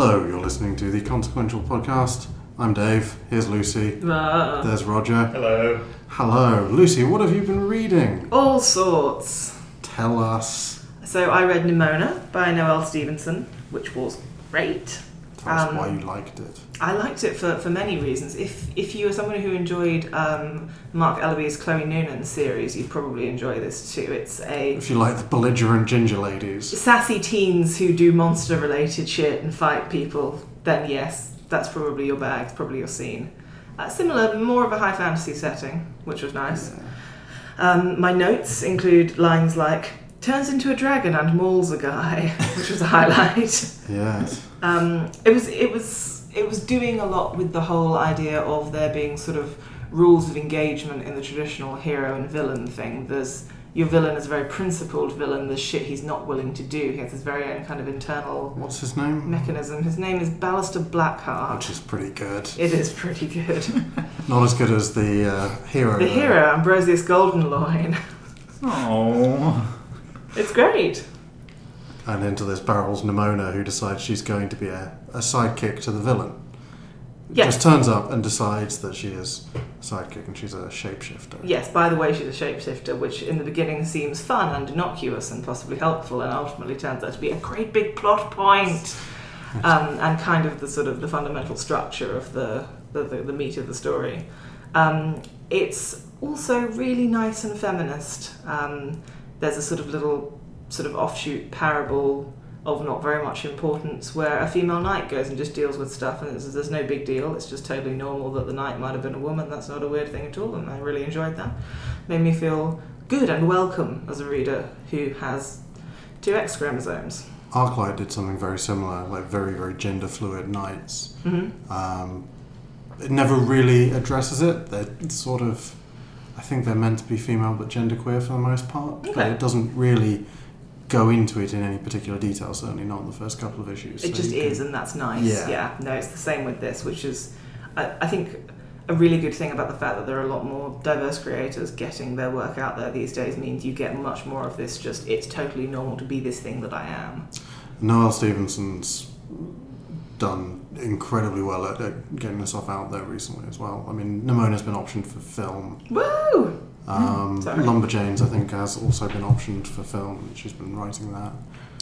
Hello, you're listening to the Consequential Podcast. I'm Dave. Here's Lucy. Uh, There's Roger. Hello. Hello. Lucy, what have you been reading? all sorts. Tell us. So I read Nimona by Noelle Stevenson, which was great. Tell us Um, why you liked it. I liked it for, for many reasons. If if you are someone who enjoyed um, Marc Ellerby's Chloe Noonan series, you'd probably enjoy this too. It's a If you like the belligerent ginger ladies. sassy teens who do monster related shit and fight people, then yes, that's probably your bag, it's probably your scene. Uh, similar, more of a high fantasy setting, which was nice. Um, my notes include lines like, turns into a dragon and mauls a guy, which was a highlight. Yes. Um, it was it was it was doing a lot with the whole idea of there being sort of rules of engagement in the traditional hero and villain thing. There's your villain is a very principled villain. There's shit he's not willing to do. He has his very own kind of internal What's his name? mechanism. His name is Ballister Blackheart. Which is pretty good. It is pretty good. Not as good as the uh, hero. the though. hero, Ambrosius Goldenloin. Oh. It's great. And into this barrels Nimona, who decides she's going to be a, a sidekick to the villain. Yes. Just turns up and decides that she is a sidekick and she's a shapeshifter. Yes, by the way, she's a shapeshifter, which in the beginning seems fun and innocuous and possibly helpful, and ultimately turns out to be a great big plot point, um, and kind of the sort of the fundamental structure of the the, the, the meat of the story. Um, it's also really nice and feminist. Um, there's a sort of little sort of offshoot parable of not very much importance where a female knight goes and just deals with stuff and there's, there's no big deal. It's just totally normal that the knight might have been a woman. That's not a weird thing at all and i really enjoyed that. Made me feel good and welcome as a reader who has two x chromosomes Arclight did something very similar, like very, very gender fluid knights. hmm Um, it never really addresses it. They're sort of, I think they're meant to be female but genderqueer for the most part. But Okay. it doesn't really go into it in any particular detail, certainly not in the first couple of issues. it So just you can- is and that's nice Yeah. no it's the same with this which is I, I think a really good thing about the fact that there are a lot more diverse creators getting their work out there these days means you get much more of this just it's totally normal to be this thing that i am Noelle Stevenson's done incredibly well at, at getting herself out there recently as well. I mean, Nimona's been optioned for film. woo Um, sorry. Lumberjanes, I think, has also been optioned for film. She's been writing that.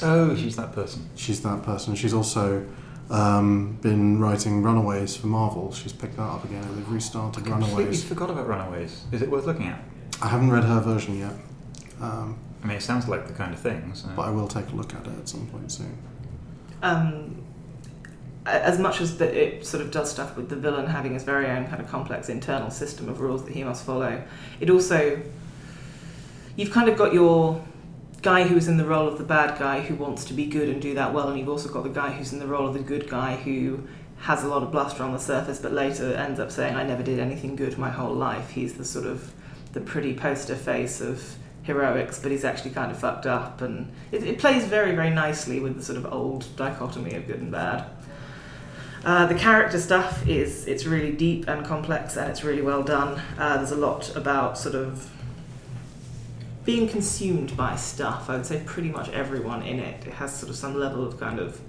Oh, she's that person. She's that person. She's also um, been writing Runaways for Marvel. She's picked that up again they've restarted Completely Runaways. I forgot about Runaways. Is it worth looking at? I haven't read her version yet, um, I mean, it sounds like the kind of thing. So. but I will take a look at it at some point soon. um, a- as much as that it sort of does stuff with the villain having his very own kind of complex internal system of rules that he must follow, it also you've kind of got your guy who's in the role of the bad guy who wants to be good and do that well, and you've also got the guy who's in the role of the good guy who has a lot of bluster on the surface, but later ends up saying, "I never did anything good my whole life." He's the sort of the pretty poster face of heroics, but he's actually kind of fucked up, and it, it plays very, very nicely with the sort of old dichotomy of good and bad. Uh, the character stuff is it's really deep and complex, and it's really well done. Uh, there's a lot about sort of being consumed by stuff. I would say pretty much everyone in it. It has sort of some level of kind of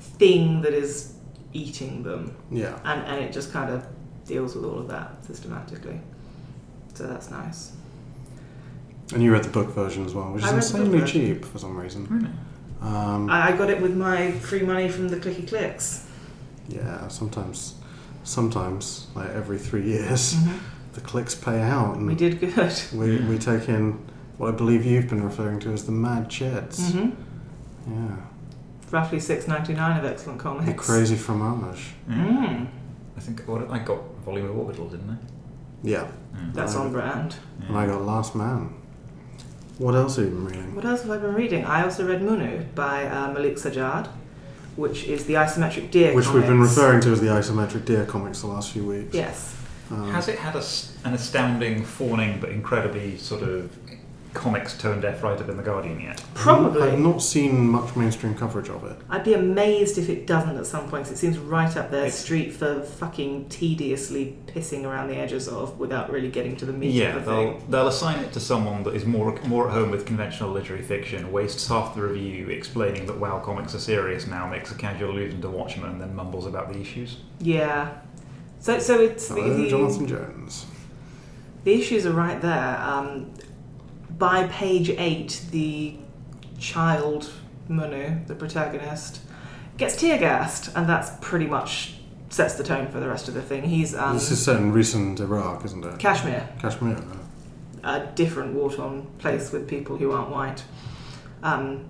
thing that is eating them, Yeah. and and it just kind of deals with all of that systematically. So that's nice. And you read the book version as well, which is I read the book insanely cheap for some reason. Really? Um, I, I got it with my free money from the Clicky Clicks. Yeah, sometimes, sometimes, like every three years, the clicks pay out, and We did good. we, we take in what I believe you've been referring to as the mad chits. hmm Yeah, Roughly six ninety nine of excellent comics. the crazy fromage. Mm, I think what, I got Volume of Orbital, didn't I? Yeah, Mm. that's on brand. and I got Last Man. What else have you been reading? What else have I been reading? I also read Munnu by uh, Malik Sajad, which is the isometric deer. Which we've been comics. referring to as the isometric deer comics the last few weeks. Yes. Um, Has it had a s an astounding fawning but incredibly sort of comics tone deaf write up in the Guardian yet. Probably. I've not seen much mainstream coverage of it. I'd be amazed if it doesn't at some points. It seems right up their It's- street for fucking tediously pissing around the edges of without really getting to the meat Yeah, of the they'll thing. they'll assign it to someone that is more more at home with conventional literary fiction, wastes half the review explaining that wow comics are serious now, makes a casual allusion to Watchmen, and then mumbles about the issues. Yeah. So, so it's the, Hello, the, Jonathan Jones. the issues are right there. Um, by page eight, the child Munnu, the protagonist, gets tear gassed, and that's pretty much sets the tone for the rest of the thing. He's um, this is set in recent Iraq, isn't it? Kashmir. Kashmir. a different war-torn place with people who aren't white. Um,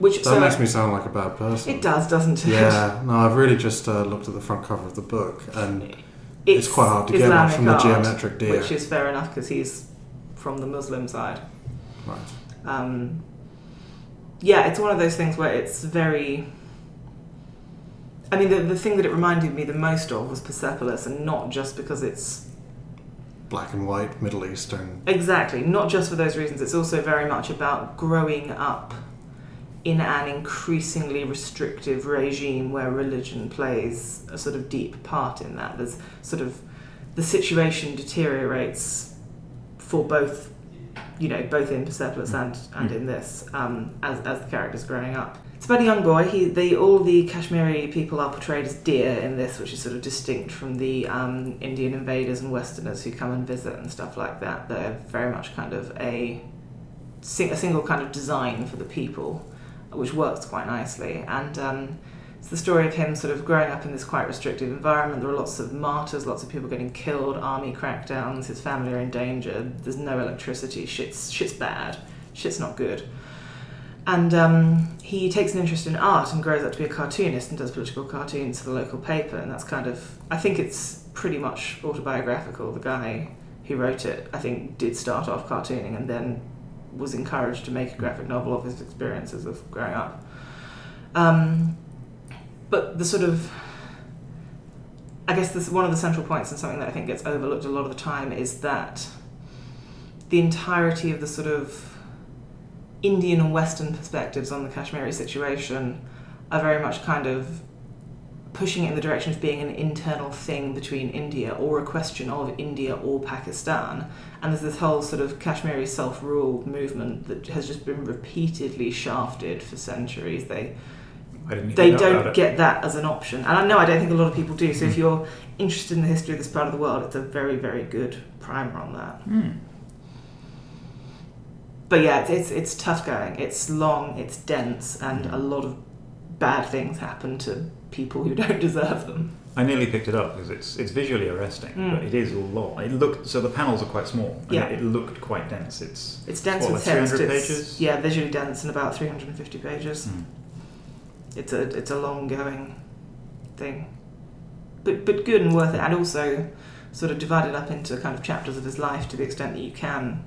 which That so makes me sound like a bad person. it does, doesn't it? Yeah, no, I've really just uh, looked at the front cover of the book, and it's, quite hard to get Islamic much from the geometric deer. which is fair enough because he's from the Muslim side. Right. Um, yeah, it's one of those things where it's very. I mean, the, the thing that it reminded me the most of was Persepolis, and not just because it's Black and white, Middle Eastern. Exactly, not just for those reasons. It's also very much about growing up in an increasingly restrictive regime where religion plays a sort of deep part in that. There's sort of the situation deteriorates for both, you know, both in Persepolis and, and in this um, as, as the character's growing up. It's about a young boy. He, they, all the Kashmiri people are portrayed as deer in this, which is sort of distinct from the um, Indian invaders and Westerners who come and visit and stuff like that. They're very much kind of a, a single kind of design for the people, which works quite nicely. And um, it's the story of him sort of growing up in this quite restrictive environment. There are lots of martyrs, lots of people getting killed, army crackdowns. His family are in danger. There's no electricity. Shit's shit's bad. Shit's not good. And um, he takes an interest in art and grows up to be a cartoonist and does political cartoons for the local paper. And that's kind of, I think it's pretty much autobiographical. The guy who wrote it, I think, did start off cartooning and then was encouraged to make a graphic novel of his experiences of growing up. Um, but the sort of, I guess this one of the central points and something that I think gets overlooked a lot of the time is that the entirety of the sort of Indian and Western perspectives on the Kashmiri situation are very much kind of pushing it in the direction of being an internal thing between India or a question of India or Pakistan. And there's this whole sort of Kashmiri self rule movement that has just been repeatedly shafted for centuries. They they don't get that as an option. And I know I don't think a lot of people do. So if you're interested in the history of this part of the world, it's a very, very good primer on that. Hmm. But yeah, it's, it's, it's tough going. It's long, it's dense, and a lot of bad things happen to people who don't deserve them. I nearly picked it up because it's it's visually arresting, Mm. but it is a lot. It looked so the panels are quite small. and Yeah. it, it looked quite dense. It's It's dense What, with like text. 300 It's, pages? Yeah, visually dense and about 350 pages. Hmm. It's a it's a long going thing, but but good and worth it, and also sort of divided up into kind of chapters of his life to the extent that you can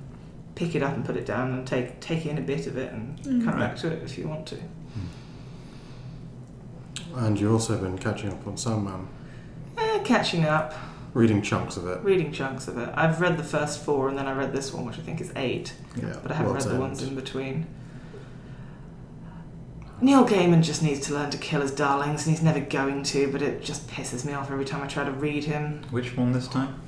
pick it up and put it down and take take in a bit of it and Mm, come back to it if you want to. And you've also been catching up on Sandman, Eh, catching up, reading chunks of it. reading chunks of it. I've read the first four and then I read this one, which I think is eight, Yeah, but I haven't World's read the End. ones in between. Neil Gaiman just needs to learn to kill his darlings, and he's never going to. But it just pisses me off every time I try to read him. Which one this time?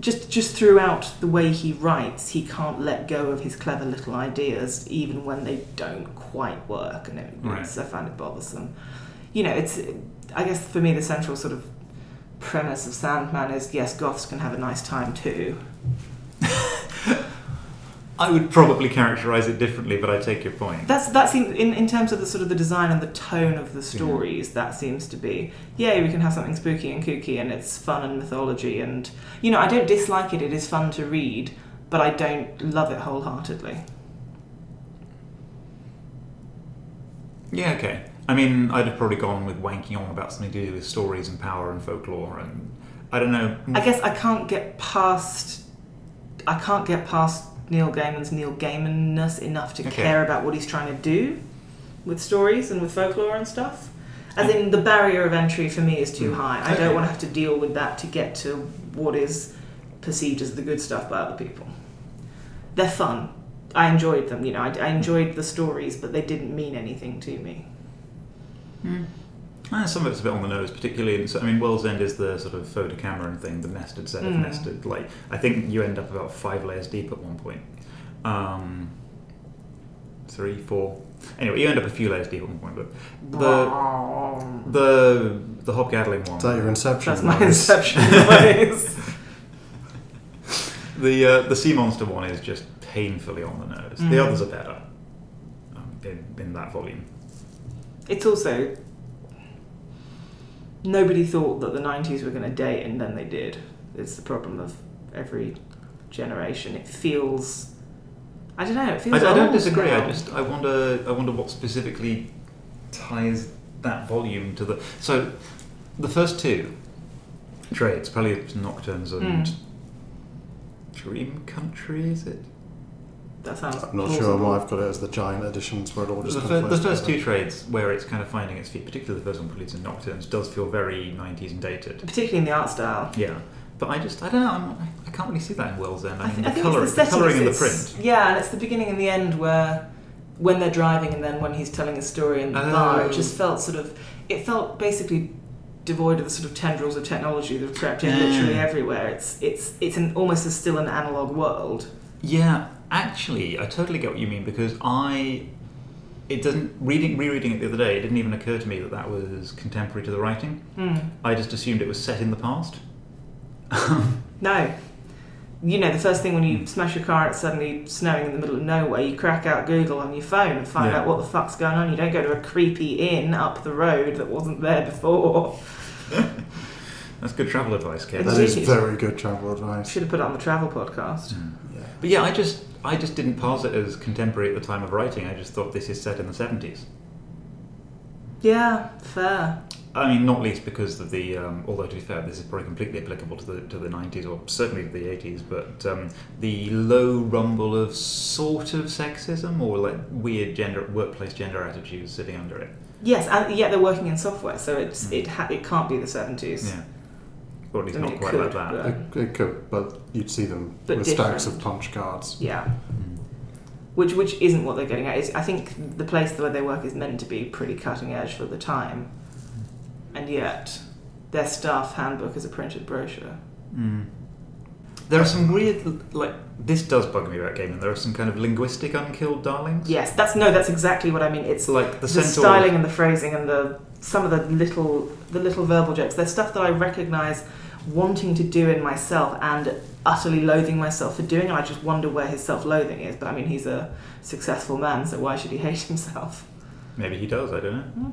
just just throughout the way he writes, he can't let go of his clever little ideas, even when they don't quite work, and it, Right. it's, I find it bothersome. You know, it's I guess for me the central sort of premise of Sandman is yes, goths can have a nice time too. I would probably characterize it differently, but I take your point. That's that seems in, in terms of the sort of the design and the tone of the stories. That seems to be yeah, we can have something spooky and kooky, and it's fun and mythology, and you know I don't dislike it. It is fun to read, but I don't love it wholeheartedly. Yeah, okay. I mean, I'd have probably gone with wanking on about something to do with stories and power and folklore, and I don't know. I guess I can't get past. I can't get past Neil Gaiman's Neil Gaimanness enough to Okay. care about what he's trying to do with stories and with folklore and stuff. As in, the barrier of entry for me is too Mm. high. I Okay. don't want to have to deal with that to get to what is perceived as the good stuff by other people. They're fun, I enjoyed them. You know, I, I enjoyed the stories, but they didn't mean anything to me. Ah, some of it's a bit on the nose, particularly. In, so, I mean, World's End is the sort of faux Decameron thing, the nested set of Mm. nested. Like, I think you end up about five layers deep at one point. Um, three, four. Anyway, you end up a few layers deep at one point. But the the the Hob Gadling one, Is that your Inception? That's my inception noise. the uh, the sea monster one is just painfully on the nose. Mm. The others are better um, in in that volume. It's also nobody thought that the '90s were going to date, and then they did. It's the problem of every generation. It feels. I don't know. It I, feels. I don't old disagree. I just I wonder I wonder what specifically ties that volume to the so the first two trades probably Nocturnes and Mm. Dream Country is it That sounds. I'm not sure why I've got it as the giant editions where it all the, just fir- kind the first two trades where it's kind of finding its feet particularly the first one Preludes and Nocturnes does feel very 90s and dated particularly in the art style. yeah but I just I don't know I'm, I- I can't really see that in World's End I, I, mean th- I the, think color, it's the the setting. colouring and the it's- print Yeah, and it's the beginning and the end where when they're driving and then when he's telling a story in the oh. bar, Oh. it just felt sort of. It felt basically devoid of the sort of tendrils of technology that have crept in Yeah. literally everywhere. It's it's it's an almost as still an analog world. Yeah, actually, I totally get what you mean because I. It doesn't reading rereading it the other day. It didn't even occur to me that that was contemporary to the writing. Hmm. I just assumed it was set in the past. No. You know, the first thing when you Hmm. smash your car and it's suddenly snowing in the middle of nowhere, you crack out Google on your phone and find Yeah. out what the fuck's going on. You don't go to a creepy inn up the road that wasn't there before. That's good travel advice, Kate. That is very good travel advice. Should have put it on the travel podcast. Mm. But yeah, I just I just didn't parse it as contemporary at the time of writing. I just thought this is set in the seventies. Yeah, fair. I mean, not least because of the. Um, although to be fair, this is probably completely applicable to the to the nineties or certainly to the eighties. But um, the low rumble of sort of sexism or like weird gender workplace gender attitudes sitting under it. Yes, and yet they're working in software, so it's Mm. it ha- it can't be the seventies. Yeah, or at least I mean, not quite could, like that. but- It, it could, but you'd see them But with stacks of punch cards. Yeah, Mm. which which isn't what they're getting at. Is I think the place where they work is meant to be pretty cutting edge for the time, and yet their staff handbook is a printed brochure. Mm. There are some weird, like this does bug me about gaming. There are some kind of linguistic unkilled darlings. Yes, that's no, that's exactly what I mean. It's like the, the, centaur. styling and the phrasing and the some of the little the little verbal jokes. There's stuff that I recognise wanting to do in myself and utterly loathing myself for doing, and I just wonder where his self-loathing is. But I mean, he's a successful man, so why should he hate himself? Maybe he does. I don't know.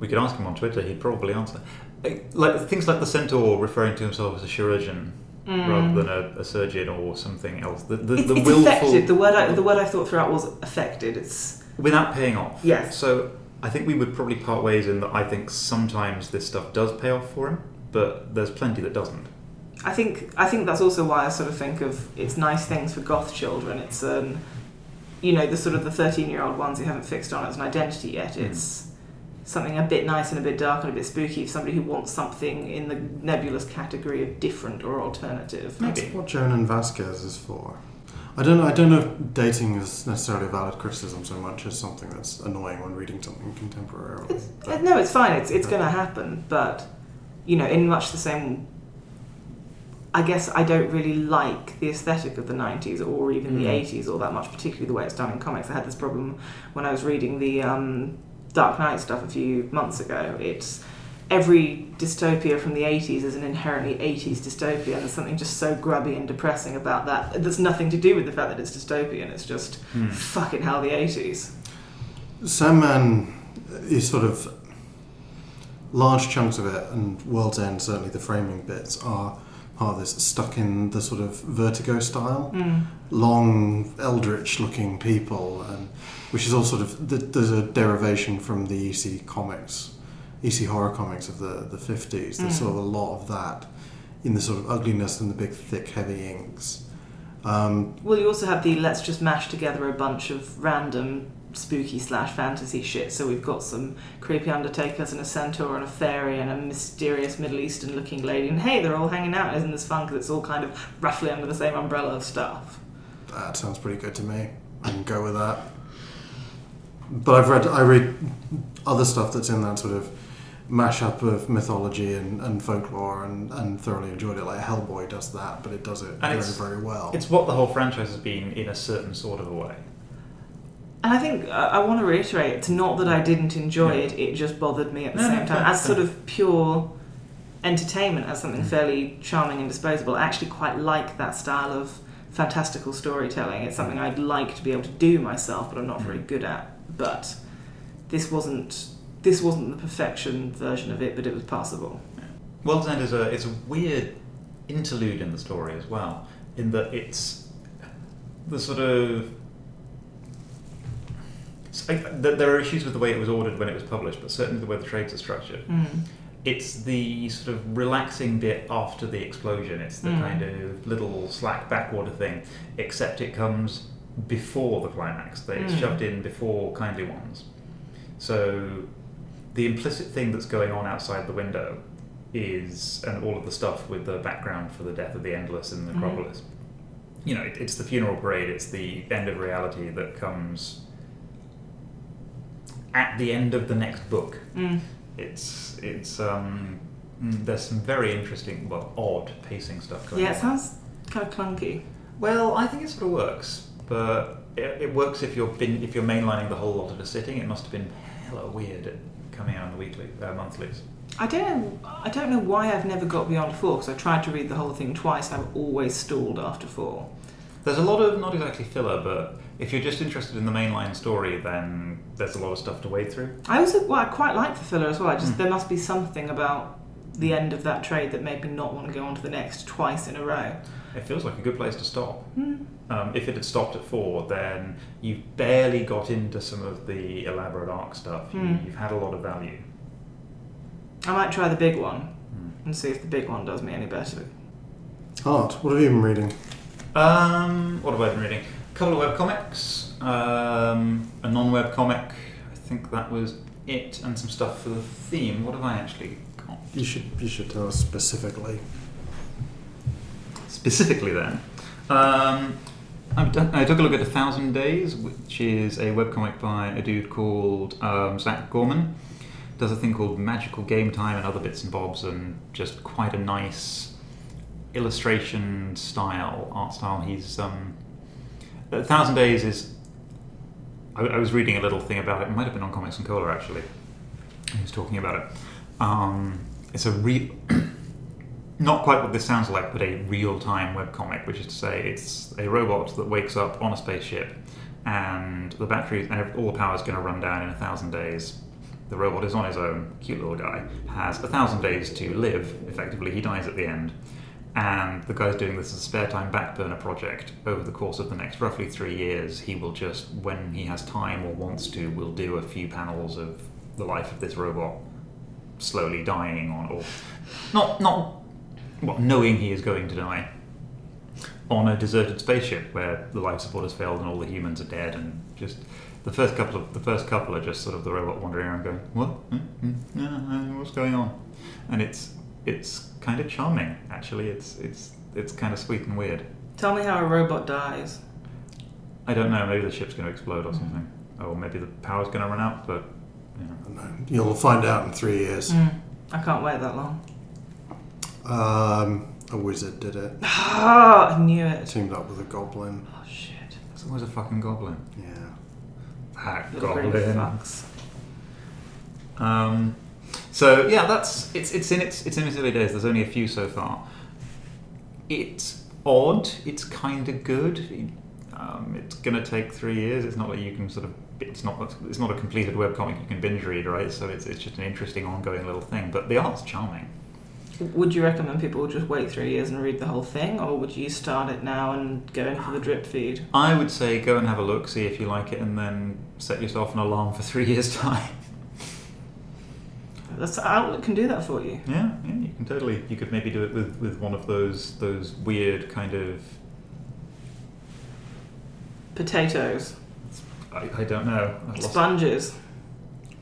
We could ask him on Twitter. He'd probably answer. Uh, Like things like the centaur referring to himself as a chirurgeon rather than a, a surgeon or something else. The the, Mm. it's, the it's willful affected. The word I, the word I thought throughout was affected. It's without paying off. Yes. So I think we would probably part ways in that. I think sometimes this stuff does pay off for him, but there's plenty that doesn't. I think I think that's also why I sort of think of it's nice things for goth children. It's um, you know, the sort of the thirteen-year-old ones who haven't fixed on as an identity yet. Mm. It's something a bit nice and a bit dark and a bit spooky for somebody who wants something in the nebulous category of different or alternative. Maybe. That's what Jhonen Vasquez is for. I don't know. I don't know if dating is necessarily a valid criticism so much as something that's annoying when reading something contemporarily. It's, no, it's fine. It's it's going to happen, but you know, in much the same. I guess I don't really like the aesthetic of the '90s or even the Mm. '80s all that much, particularly the way it's done in comics. I had this problem when I was reading the um, Dark Knight stuff a few months ago. It's every dystopia from the '80s is an inherently '80s dystopia, and there's something just so grubby and depressing about that. There's nothing to do with the fact that it's dystopian. It's just Hmm. fucking hell, the '80s. Sandman is sort of large chunks of it, and World's End, certainly the framing bits, are part of this stuck in the sort of vertigo style. Mm. Long, eldritch looking people, and which is all sort of, th- there's a derivation from the EC comics, EC horror comics of the, the 50s. There's Mm. sort of a lot of that in the sort of ugliness and the big, thick, heavy inks. Um, Well, you also have the let's just mash together a bunch of random spooky slash fantasy shit. So we've got some creepy undertakers and a centaur and a fairy and a mysterious Middle Eastern looking lady. And hey, they're all hanging out. Isn't this fun? Because it's all kind of roughly under the same umbrella of stuff. that sounds pretty good to me. I can go with that. But I've read I read other stuff that's in that sort of mashup of mythology and, and folklore and, and thoroughly enjoyed it. Like Hellboy does that, but it does it very, very well. It's what the whole franchise has been in a certain sort of a way. And I think uh, I want to reiterate, it's not that I didn't enjoy it; it just bothered me at the No, no, same time. fair, As sort of pure entertainment, as Mm. something fairly charming and disposable, I actually quite like that style of fantastical storytelling. It's something I'd like to be able to do myself, but I'm not very Mm. good at. But this wasn't this wasn't the perfection version of it, but it was passable. World's End is a it's a weird interlude in the story as well, in that it's the sort of th- there are issues with the way it was ordered when it was published, but certainly the way the trades are structured. Mm. It's the sort of relaxing bit after the explosion. It's the Mm. kind of little slack backwater thing, except it comes before the climax. That It's Mm. shoved in before Kindly Ones. So the implicit thing that's going on outside the window is, and all of the stuff with the background for the death of the Endless in the Mhm. Necropolis. You know, it, it's the funeral parade. It's the end of reality that comes at the end of the next book Mm. it's it's um mm, there's some very interesting well odd pacing stuff going Yeah, on it sounds kind of clunky. well i think it sort of works but it, it works if you're been if you're mainlining the whole lot at a sitting it must have been hella weird coming out on the weekly uh, monthlies I don't know. I don't know why I've never got beyond four because I tried to read the whole thing twice. I've always stalled after four. There's a lot of not exactly filler but if you're just interested in the mainline story then there's a lot of stuff to wade through I also well, I quite like the filler as well. I just Mm. there must be something about the end of that trade that made me not want to go on to the next twice in a row. it feels like a good place to stop Hmm. um, if it had stopped at four, then you've barely got into some of the elaborate arc stuff. You, Hmm. You've had a lot of value. I might try the big one Hmm. and see if the big one does me any better. Art, what have you been reading? Um, what have I been reading? A couple of web comics, um, a non-web comic. I think that was it, and some stuff for the theme. What have I actually got? You should you should tell us specifically. Specifically, then, um, I've done, I took a look at A Thousand Days, which is a webcomic by a dude called um, Zac Gorman. Does a thing called Magical Game Time and other bits and bobs, and just quite a nice illustration style, art style. He's um, A Thousand Days is. I, I was reading a little thing about it. It might have been on Comics and Cola actually. He was talking about it. Um, it's a real. not quite what this sounds like, but a real-time webcomic, which is to say, it's a robot that wakes up on a spaceship, and the battery and all the power is going to run down in a thousand days. The robot is on his own, cute little guy, has a thousand days to live. Effectively, he dies at the end, and the guy's doing this as a spare time backburner project. Over the course of the next roughly three years, he will just, when he has time or wants to, will do a few panels of the life of this robot slowly dying on, or not not well, knowing he is going to die on a deserted spaceship where the life support has failed and all the humans are dead, and just the first couple of the first couple are just sort of the robot wandering around going, "What? Hmm? Hmm? Yeah, uh, what's going on?" And it's it's kind of charming, actually. It's it's it's kind of sweet and weird. Tell me how a robot dies. I don't know. Maybe the ship's going to explode or something, or maybe the power's going to run out. But you know. I don't know. You'll find out in three years. Hmm. I can't wait that long. Um, a wizard did it. Ah, I knew it. Teamed up with a goblin. Oh shit. there's always a fucking goblin. Yeah. That Little goblin. fucks. Um, so yeah, that's it's it's in its it's in its early days. There's only a few so far. It's odd. It's kind of good. Um, it's gonna take three years. It's not like you can sort of. It's not. It's not a completed webcomic you can binge read, right? So it's it's just an interesting ongoing little thing. But the art's charming. Would you recommend people just wait three years and read the whole thing, or would you start it now and go in for the drip feed? I would say go and have a look, see if you like it, and then set yourself an alarm for three years' time. That's Outlook can do that for you. Yeah, yeah, you can totally. You could maybe do it with, with one of those those weird kind of. Potatoes, I, I don't know. I've lost- sponges.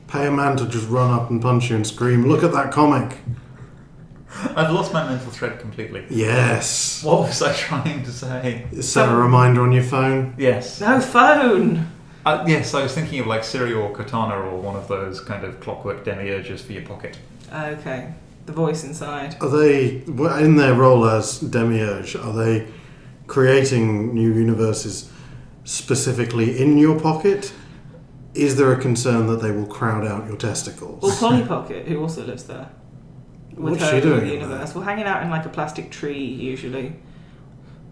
Pay a man to just run up and punch you and scream, look at that comic. I've lost my mental thread completely. Yes. What was I trying to say? Set a reminder on your phone. Yes. No phone. Uh, yes, I was thinking of like Siri or Cortana or one of those kind of clockwork demiurges for your pocket. Okay. The voice inside. Are they in their role as demiurge? Are they creating new universes specifically in your pocket? Is there a concern that they will crowd out your testicles? Well, Polly Pocket, who also lives there. With What's her she doing little in universe. there? Well, hanging out in like a plastic tree, usually.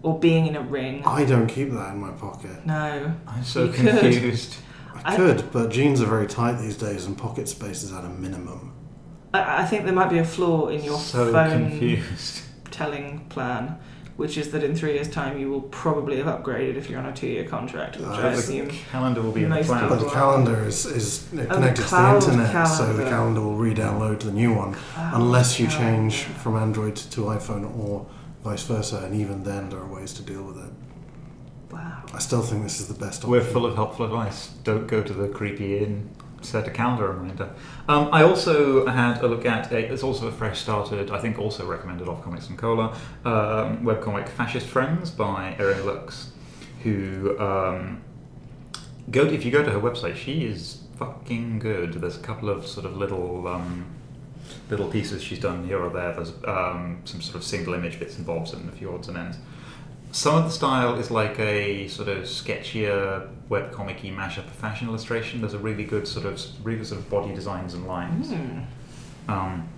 Or being in a ring. I don't keep that in my pocket. No. I'm so You could. confused. I, I- could, but jeans are very tight these days, and pocket space is at a minimum. I, I think there might be a flaw in your so phone confused. telling plan, which is that in three years' time you will probably have upgraded if you're on a two-year contract, which Uh, I the assume. Calendar will be in the Most cloud. But the calendar is, is Oh, connected to the cloud internet, so the calendar. calendar will re-download the new one, Oh, unless you calendar. change from Android to iPhone or vice versa. And even then, there are ways to deal with it. Wow. I still think this is the best option. We're full of helpful advice. Don't go to the creepy inn. Set a calendar reminder. Um, I also had a look at a, it's also a fresh started, I think also recommended off Comics and Cola, um, webcomic Fascist Friends by Erin Lux, who um, go if you go to her website, she is fucking good. There's a couple of sort of little um, little pieces she's done here or there. There's um, some sort of single image bits and bobs and a few odds and ends. Some of the style is like a sort of sketchier webcomic-y mashup of fashion illustration. There's a really good sort of really good sort of body designs and lines. Hmm. Um,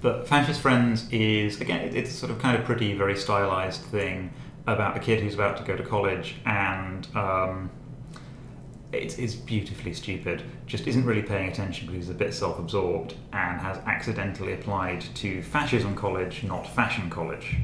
but Fascist Friends is again, it's sort of kind of pretty, very stylized thing about a kid who's about to go to college, and um, it's, it's beautifully stupid. Just isn't really paying attention because he's a bit self-absorbed and has accidentally applied to fascism college, not fashion college.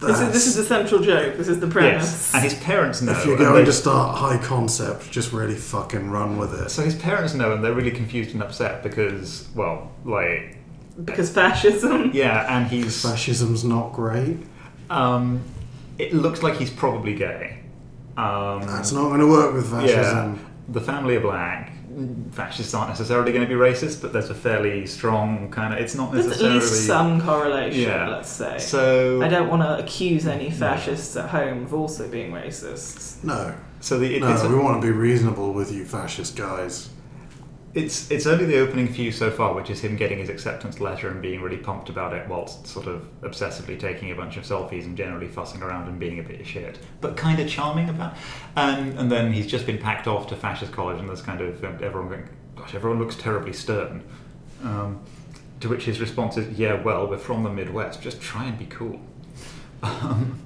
This is, this is the central joke. This is the premise. Yes, and his parents know. if you're going they- to start high concept, just really fucking run with it. So his parents know, and they're really confused and upset because, well, like, Because fascism. yeah, and he's Fascism's not great. Um, it looks like he's probably gay. Um, That's not going to work with fascism. yeah, the family are black. Fascists aren't necessarily going to be racist, but there's a fairly strong kind of. It's not necessarily There's at least some correlation, Yeah. let's say. So I don't want to accuse any fascists at home of also being racists. No, so the it, no, it's, we want to be reasonable with you fascist guys. It's it's only the opening few so far, which is him getting his acceptance letter and being really pumped about it, whilst sort of obsessively taking a bunch of selfies and generally fussing around and being a bit of shit, but kind of charming about. And and then he's just been packed off to fascist college, and there's kind of um, everyone going, "Gosh, everyone looks terribly stern." Um, to which his response is, "Yeah, well, we're from the Midwest. Just try and be cool." Um,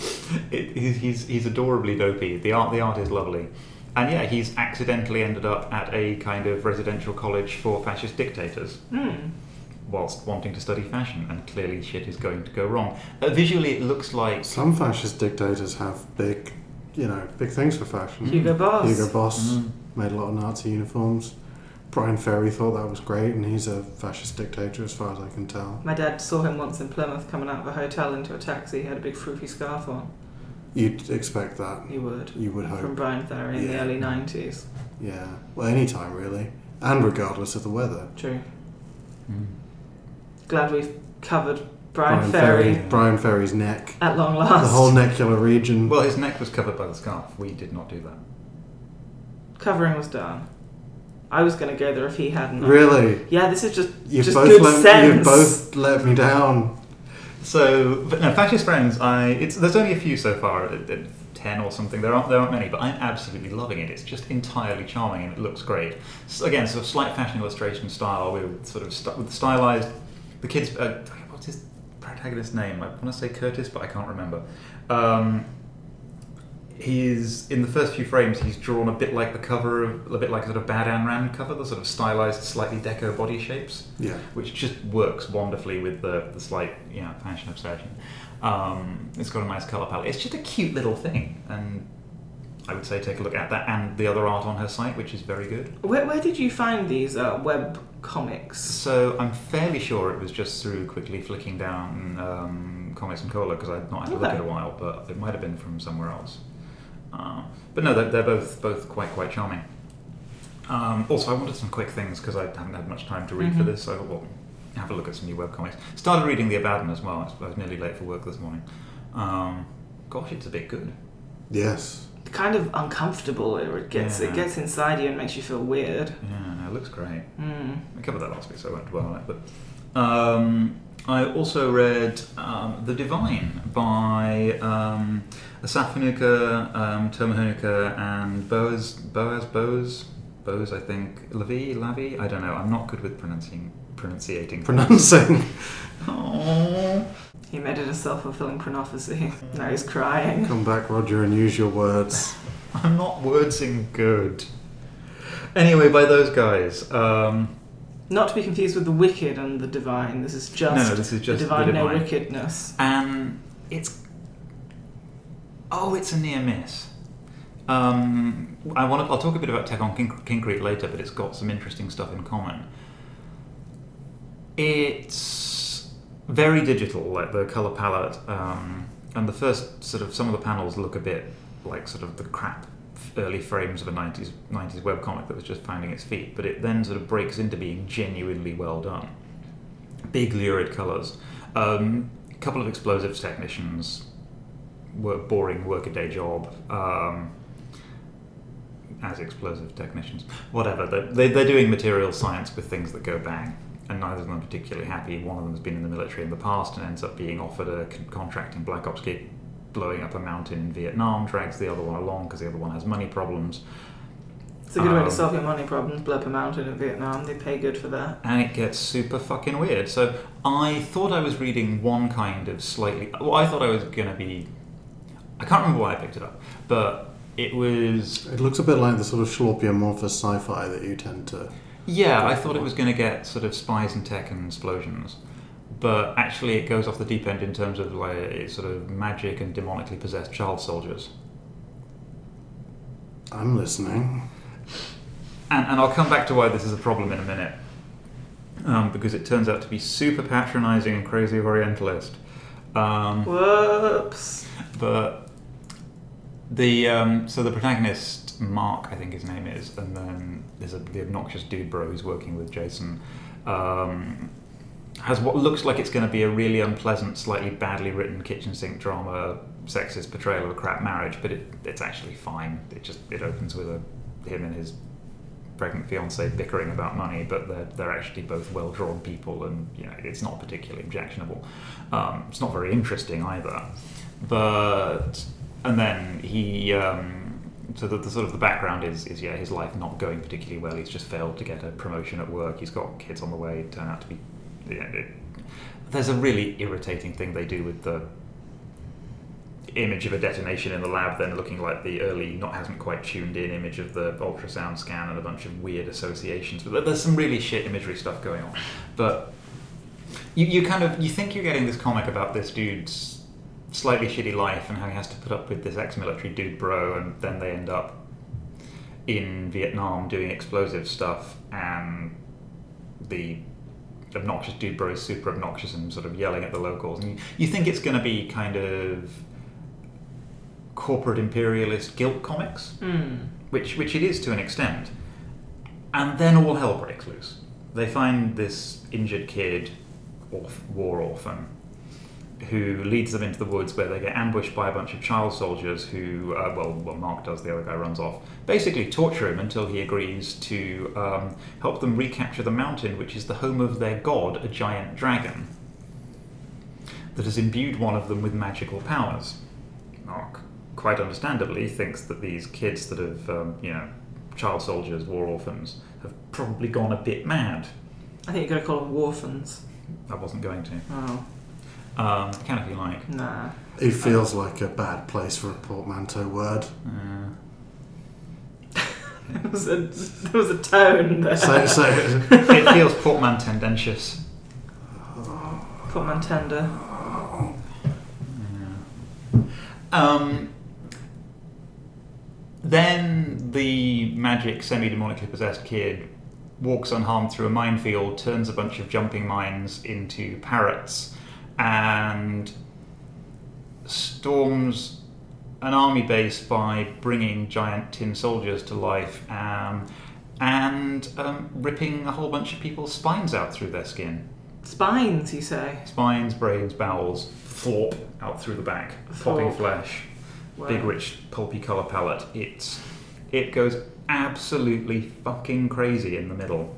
it, he's, he's he's adorably dopey. The art the art is lovely, and yeah, he's accidentally ended up at a kind of residential college for fascist dictators Hmm. whilst wanting to study fashion, and clearly shit is going to go wrong. Uh, visually, it looks like Some fascist dictators have big, you know, big things for fashion. Hugo Boss. Hugo Boss Mm. made a lot of Nazi uniforms. Bryan Ferry thought that was great, and he's a fascist dictator as far as I can tell. My dad saw him once in Plymouth coming out of a hotel into a taxi. He had a big froofy scarf on. You'd expect that. You would. You would hope. From. Bryan Ferry in the Yeah. early 90s. Yeah. Well, any time really, and regardless of the weather. True. Mm. Glad we've covered Bryan, Ferry, Bryan Ferry's neck, at long last. the whole necular region. Well, his neck was covered by the scarf. We did not do that. Covering was done. I was going to go there if he hadn't. really, Yeah, this is just you've just both good let sense. you've both let me down. So, but no, fascist friends. I it's there's only a few so far, uh, uh, ten or something. There aren't there aren't many, but I'm absolutely loving it. It's just entirely charming and it looks great. So again, sort of slight fashion illustration style with sort of st- with stylized. The kids, uh, what's his protagonist's name? I want to say Curtis, but I can't remember. Um, he's in the first few frames. He's drawn a bit like the cover of a bit like a sort of Bad Ayn Rand cover, the sort of stylized, slightly deco body shapes Yeah. which just works wonderfully with the, the slight you know, fashion obsession. Um, it's got a nice colour palette. It's just a cute little thing, and I would say take a look at that and the other art on her site, which is very good. Where, where did you find these uh, web comics? So I'm fairly sure it was just through quickly flicking down um, Comics and Cola because I'd not had to look Okay. in a while, but it might have been from somewhere else. Uh, but no, they're, they're both both quite quite charming. Um, also, I wanted some quick things because I haven't had much time to read for Mhm. this. So I thought, well, have a look at some new webcomics. Started reading The Abaddon as well. I was nearly late for work this morning. Um, gosh, it's a bit good. Yes. Kind of uncomfortable. It gets Yeah. it gets inside you and makes you feel weird. Yeah, it looks great. Mm. I covered that last week, so I won't dwell on it. But um, I also read um, The Divine by um, Asaf Hanuka, um, Tomer Hanuka, and Boaz, Boaz, Boaz, Boaz, I think, Lavie, Lavie. I don't know. I'm not good with pronouncing, pronunciating. Pronouncing. Oh. He made it a self fulfilling prophecy. Now he's crying. Come back, Roger, and use your words. I'm not wordsing good. Anyway, by those guys. Um, Not to be confused with the wicked and the divine. This is just, no, no, this is just the just divine, the no wickedness. and it's oh, it's a near miss. Um, I want to. I'll talk a bit about Tekkon King, Kinkreet later, but it's got some interesting stuff in common. It's very digital, like the color palette, um, and the first sort of some of the panels look a bit like sort of the crap early frames of a 90s 90s webcomic that was just finding its feet, but it then sort of breaks into being genuinely well done. Big lurid colors. Um, a couple of explosives technicians, work, boring workaday job um, as explosive technicians. Whatever. They're, they, they're doing material science with things that go bang, and neither of them are particularly happy. One of them has been in the military in the past and ends up being offered a con- contract in Black Ops gig blowing up a mountain in Vietnam, drags the other one along because the other one has money problems. It's a good way Um, to solve your money problems. Blow up a mountain in Vietnam. They pay good for that. and it gets super fucking weird. So I thought I was reading one kind of slightly. Well, I thought I was gonna be. I can't remember why I picked it up, but it was. It looks a bit like the sort of schlorpy amorphous sci-fi that you tend to. Yeah, I thought it was gonna get sort of spies and tech and explosions, but actually it goes off the deep end in terms of like it's sort of magic and demonically possessed child soldiers. I'm listening. And, and I'll come back to why this is a problem in a minute. Um, because it turns out to be super patronizing and crazy Orientalist. Um, Whoops. but the um, so the protagonist Mark, I think his name is, and then there's a, the obnoxious dude bro who's working with Jason. Um, has what looks like it's going to be a really unpleasant, slightly badly written kitchen sink drama, sexist portrayal of a crap marriage, but it, it's actually fine. It just it opens with a him and his pregnant fiance bickering about money, but they're they're actually both well drawn people, and you know it's not particularly objectionable. Um, it's not very interesting either, but and then he. Um, so the, the sort of the background is, is yeah his life not going particularly well. He's just failed to get a promotion at work. He's got kids on the way. Turn out to be. Yeah, it, there's a really irritating thing they do with the image of a detonation in the lab, then looking like the early, not hasn't quite tuned in image of the ultrasound scan and a bunch of weird associations. But there's some really shit imagery stuff going on. But you, you kind of you think you're getting this comic about this dude's slightly shitty life and how he has to put up with this ex-military dude bro, and then they end up in Vietnam doing explosive stuff, and the obnoxious dude bro is super obnoxious and sort of yelling at the locals, and you, you think it's going to be kind of corporate imperialist guilt comics, Hmm. which which it is to an extent, and then all hell breaks loose. They find this injured kid, war orphan, who leads them into the woods where they get ambushed by a bunch of child soldiers who, uh, well, well, Mark does, the other guy runs off, basically torture him until he agrees to um, help them recapture the mountain, which is the home of their god, a giant dragon, that has imbued one of them with magical powers. Mark, quite understandably, thinks that these kids that have, um, you know, child soldiers, war orphans, have probably gone a bit mad. I think you've got to call them warfans. I wasn't going to. Oh, Um, can if you like. nah. It feels like a bad place for a portmanteau word. Uh, There was a, there was a tone there. So, so it feels portmantendentious. Portmantender. Um, then the magic, semi-demonically possessed kid walks unharmed through a minefield, turns a bunch of jumping mines into parrots, and storms an army base by bringing giant tin soldiers to life. Um, and um, ripping a whole bunch of people's spines out through their skin. Spines, you say? Spines, brains, bowels, flop out through the back, popping flesh, Wow. big rich pulpy colour palette. It's it goes absolutely fucking crazy in the middle,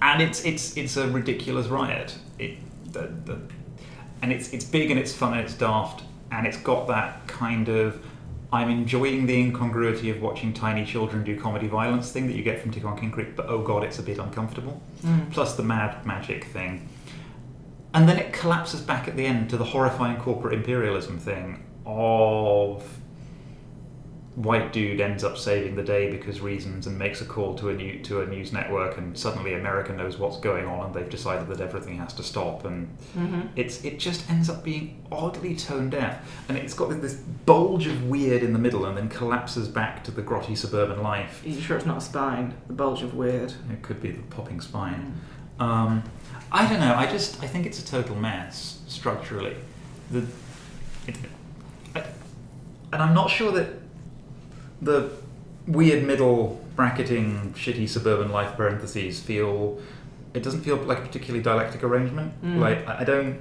and it's it's it's a ridiculous riot. It the, the and it's it's big and it's fun and it's daft and it's got that kind of I'm enjoying the incongruity of watching tiny children do comedy violence thing that you get from Tekkon Kinkreet, but oh god, it's a bit uncomfortable. Mm. Plus the mad magic thing. And then it collapses back at the end to the horrifying corporate imperialism thing of white dude ends up saving the day because reasons and makes a call to a new to a news network and suddenly America knows what's going on and they've decided that everything has to stop and hmm it's it just ends up being oddly tone deaf and it's got this bulge of weird in the middle and then collapses back to the grotty suburban life. Are you sure it's not a spine? The bulge of weird. it could be the popping spine. Um, I don't know I just I think it's a total mess structurally. The it, I, and I'm not sure that the weird middle bracketing shitty suburban life parentheses feel it doesn't feel like a particularly dialectic arrangement Mm. like I don't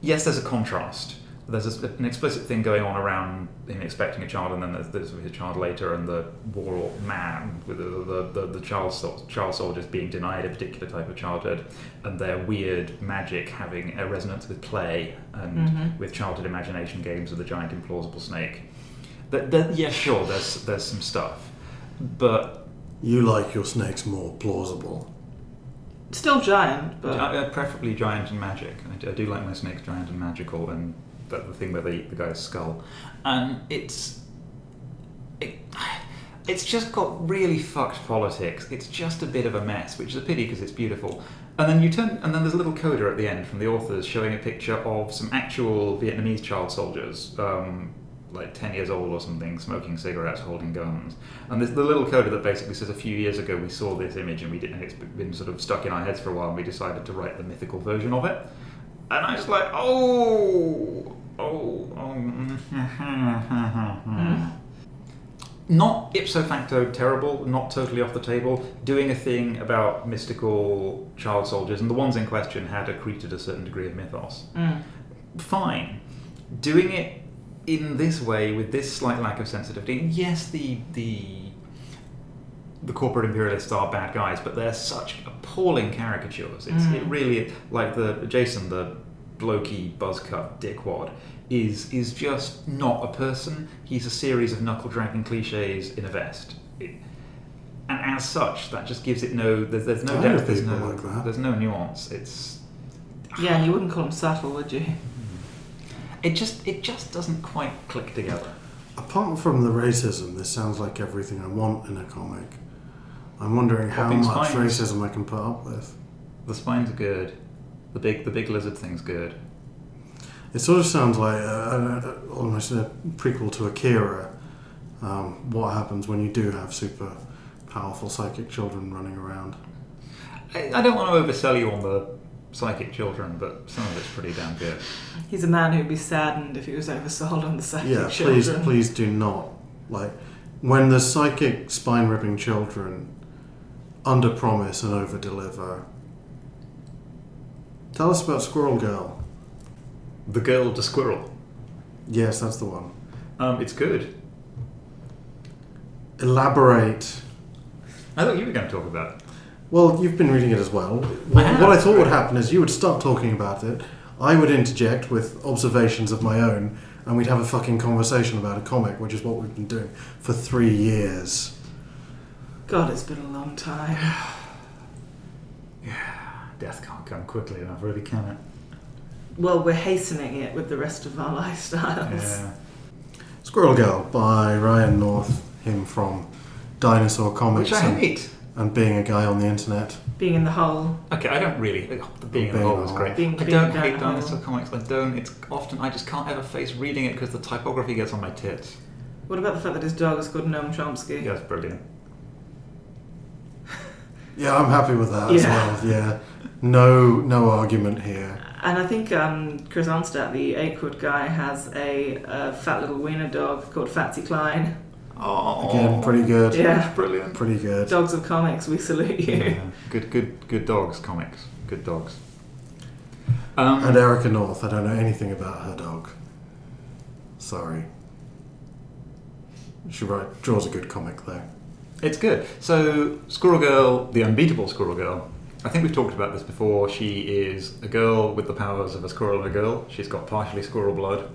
yes there's a contrast there's a, an explicit thing going on around him expecting a child and then there's, there's his child later and the war man with the, the, the, the child, sol- child soldiers being denied a particular type of childhood and their weird magic having a resonance with play and Mhm. with childhood imagination games with the giant implausible snake that, that, yeah sure there's, there's some stuff but You like your snakes more plausible. Still giant, but uh, preferably giant and magic. I do, I do like my snakes giant and magical, and that the thing where they eat the guy's skull. And it's it, it's just got really fucked politics. It's just a bit of a mess, which is a pity because it's beautiful. And then you turn, and then there's a little coda at the end from the authors showing a picture of some actual Vietnamese child soldiers. Um, like 10 years old or something, smoking cigarettes, holding guns. And there's the little coda that basically says a few years ago we saw this image and we did, and it's been sort of stuck in our heads for a while and we decided to write the mythical version of it. And I was like, oh, oh, oh. Not ipso facto terrible, not totally off the table, doing a thing about mystical child soldiers, and the ones in question had accreted a certain degree of mythos mm. fine. Doing it in this way with this slight lack of sensitivity. and Yes, the the the corporate imperialists are bad guys, but they're such appalling caricatures. It's it Mm. really like the Jason, the blokey buzzcut dickwad, is is just not a person. He's a series of knuckle dragging cliches in a vest. It- and as such, that just gives it no. There's, there's no I depth. There's no. like that. There's no nuance. It's yeah, and you wouldn't call him subtle, would you? It just it just doesn't quite click together. Apart from the racism, this sounds like everything I want in a comic. I'm wondering how much spines. racism I can put up with. The spines are good. The big the big lizard thing's good. It sort of sounds like uh, uh, almost a prequel to Akira. Um, what happens when you do have super powerful psychic children running around? I, I don't want to oversell you on the psychic children, but some of it's pretty damn good. He's a man who'd be saddened if he was oversold on the psychic yeah, children. please, please do not. Like, when the psychic spine ripping children under promise and over deliver. Tell us about Squirrel Girl. The girl to squirrel. Yes, that's the one. Um, it's good. Elaborate. I thought you were going to talk about it. Well, you've been reading it as well. What, have. what I thought would happen is you would start talking about it, I would interject with observations of my own, and we'd have a fucking conversation about a comic, which is what we've been doing for three years. God, it's been a long time. Yeah, death can't come quickly enough, really, can it? Well, we're hastening it with the rest of our lifestyles. Yeah. Squirrel Girl by Ryan North, him from Dinosaur Comics Which I hate. And being a guy on the internet. Being in the hole. Okay, I don't really. The being in the Being hole in was great. Being- I being don't down hate the hole. dinosaur comics. I don't. It's often I just can't ever face reading it because the typography gets on my tits. What about the fact that his dog is called Noam Chomsky? Yeah, it's brilliant. Yeah, I'm happy with that as well. Yeah, no, no argument here. And I think um, Chris Onstad, the Achewood guy, has a, uh fat little wiener dog called Fatsy Klein. Oh, Again, pretty good. Yeah. brilliant. Pretty good. Dogs of comics, we salute you. Yeah. Good, good, good dogs. Comics, good dogs. Um, And Erica North, I don't know anything about her dog. Sorry. She write, draws a good comic though. It's good. So, Squirrel Girl, the unbeatable Squirrel Girl. I think we've talked about this before. She is a girl with the powers of a squirrel and a girl. She's got partially squirrel blood.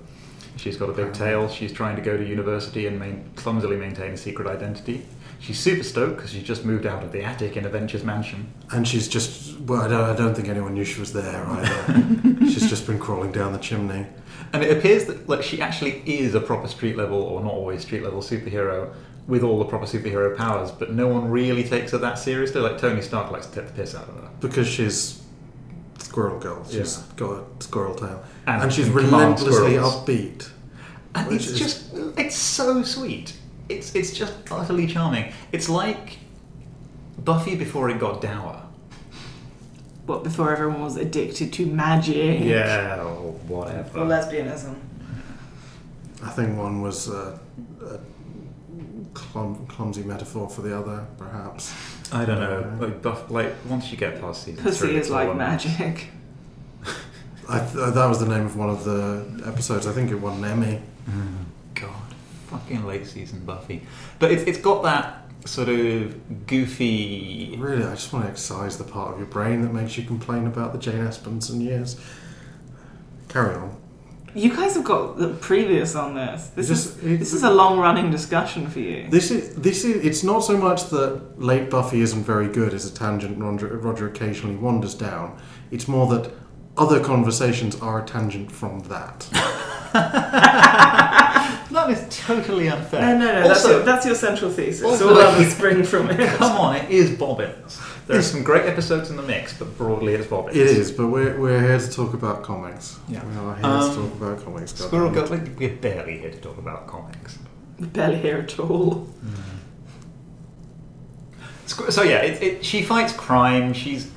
She's got a big tail. She's trying to go to university and main, clumsily maintain a secret identity. She's super stoked because she's just moved out of the attic in Avengers Mansion. And she's just, well, I don't, I don't think anyone knew she was there either. she's just been crawling down the chimney. And it appears that like, she actually is a proper street level, or not always street level superhero, with all the proper superhero powers, but no one really takes her that seriously. Like Tony Stark likes to take the piss out of her. Because she's Squirrel Girl. She's Yeah. got a squirrel tail. And And, she's can command relentlessly upbeat. And it's is- just, it's so sweet. It's, it's just utterly charming. It's like Buffy before it got dour. What, before everyone was addicted to magic? Yeah, or whatever. Or lesbianism. I think one was uh, a clum, clumsy metaphor for the other, perhaps. I don't know. Like, Buff, like once you get past season Pussy three, is it's all like a magic. I th- that was the name of one of the episodes. I think it won an Emmy. Mm, God, fucking late season Buffy. But it's, it's got that sort of goofy. Really, I just want to excise the part of your brain that makes you complain about the Jane Espenson years. Carry on. You guys have got the previous on this. This Just- is it- this is a long running discussion for you. This is this is. It's not so much that late Buffy isn't very good as a tangent. Roger, Roger occasionally wanders down. It's more that other conversations are a tangent from that. That is totally unfair. No, no, no. that's, Also, your, that's your central thesis. Also- All others spring from it. come on, it is Bobbins. There are some great episodes in the mix, but broadly it's Bobbins. It is, but we're, we're here to talk about comics. Yeah. We are here Um, to talk about comics. Squirrel goddammit. Girl, like, we're barely here to talk about comics. Barely here at all. Squ- So yeah, it, it, she fights crime. She's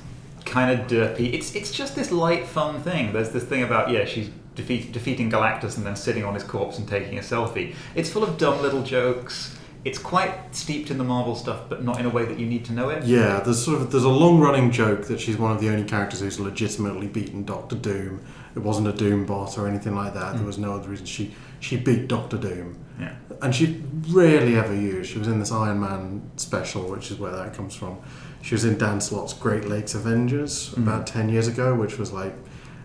kind of derpy. It's it's just this light, fun thing. There's this thing about yeah, she's defeat, defeating Galactus and then sitting on his corpse and taking a selfie. It's full of dumb little jokes. It's quite steeped in the Marvel stuff, but not in a way that you need to know it. Yeah, there's sort of there's a long running joke that she's one of the only characters who's legitimately beaten Doctor Doom. It wasn't a Doom bot or anything like that. There Mm. was no other reason. She she beat Doctor Doom, Yeah. and she rarely ever used. She was in this Iron Man special, which is where that comes from. She was in Dan Slott's Great Lakes Avengers Mm. about ten years ago, which was like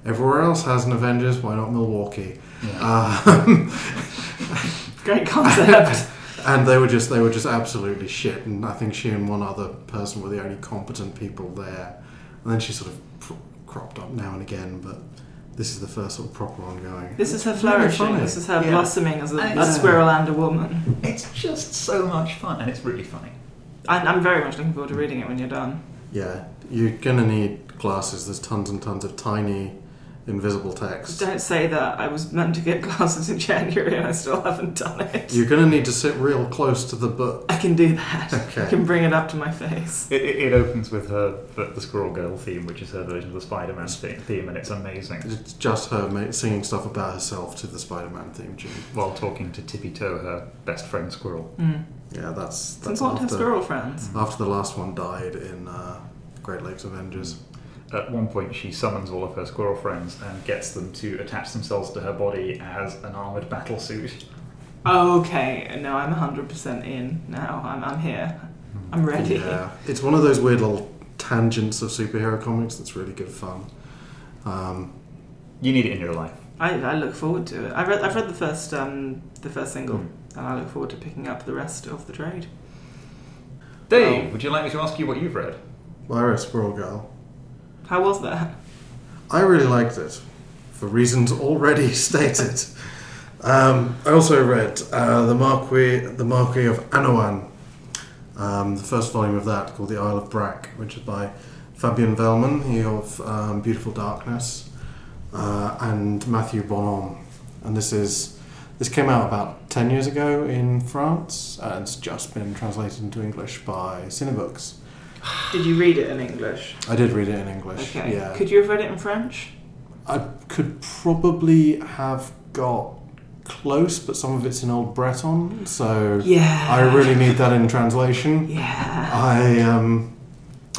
everywhere else has an Avengers. Why not Milwaukee? Yeah. Um, Great concept. and they were just they were just absolutely shit. And I think she and one other person were the only competent people there. And then she sort of pr- cropped up now and again, but this is the first sort of proper ongoing. this is her It's really flourishing. This is her Yeah. blossoming as a, a squirrel and a woman. It's just so much fun, and it's really funny. I'm, I'm very much looking forward to reading it when you're done. Yeah, you're gonna need glasses. There's tons and tons of tiny, invisible text. Don't say that. I was meant to get glasses in January and I still haven't done it. You're gonna need to sit real close to the book. I can do that. Okay. I can bring it up to my face. It, it, it opens with her the, the Squirrel Girl theme, which is her version of the Spider-Man theme, theme, and it's amazing. It's just her ma- singing stuff about herself to the Spider-Man theme tune. While talking to Tippy Toe, her best friend Squirrel. Mm. Yeah, that's It's that's important to have after, squirrel friends. after the last one died in uh, Great Lakes Avengers. At one point, she summons all of her squirrel friends and gets them to attach themselves to her body as an armored battle suit. Okay, no, I'm 100% in now. I'm, I'm here. I'm ready. Yeah, it's one of those weird little tangents of superhero comics that's really good fun. Um, You need it in your life. I, I look forward to it. I read, I've read the first um, the first single, Mm. and I look forward to picking up the rest of the trade. Dave, Oh. would you like me to ask you what you've read? Lyra Squirrel Girl. How was that? I really liked it for reasons already stated. Um, I also read uh, the Marquis, the Marquis of Anaon, um, the first volume of that called The Isle of Brac, which is by Fabien Vehlmann, he of um, Beautiful Darkness, uh, and Matthieu Bonhomme. And this is this came out about ten years ago in France, and it's just been translated into English by Cinebooks. Did you read it in English? I did read it in English. Okay. Yeah. Could you have read it in French? I could probably have got close, but some of it's in Old Breton, so Yeah. I really need that in translation. Yeah. I um,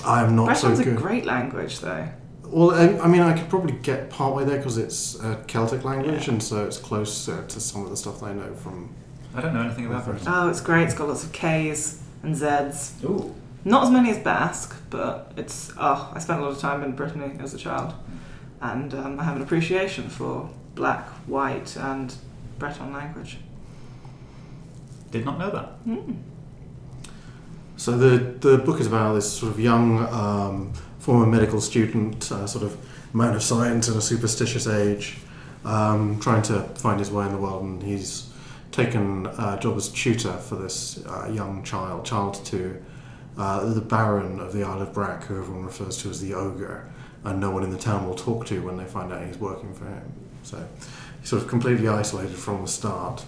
I am not Breton's so a good. great language, though. Well, I, I mean, I could probably get part way there because it's a Celtic language, Yeah. and so it's closer to some of the stuff that I know from. I don't know anything about Breton. Oh, it's great. It's got lots of K's and Z's. Ooh. Not as many as Basque, but it's. Oh, I spent a lot of time in Brittany as a child, and um, I have an appreciation for black, white, and Breton language. Did not know that. Hmm. So the the book is about this sort of young um, former medical student, uh, sort of man of science in a superstitious age, um, trying to find his way in the world, and he's taken a job as tutor for this uh, young child, child to uh, the Baron of the Isle of Brac, who everyone refers to as the ogre, and no one in the town will talk to when they find out he's working for him. So he's sort of completely isolated from the start.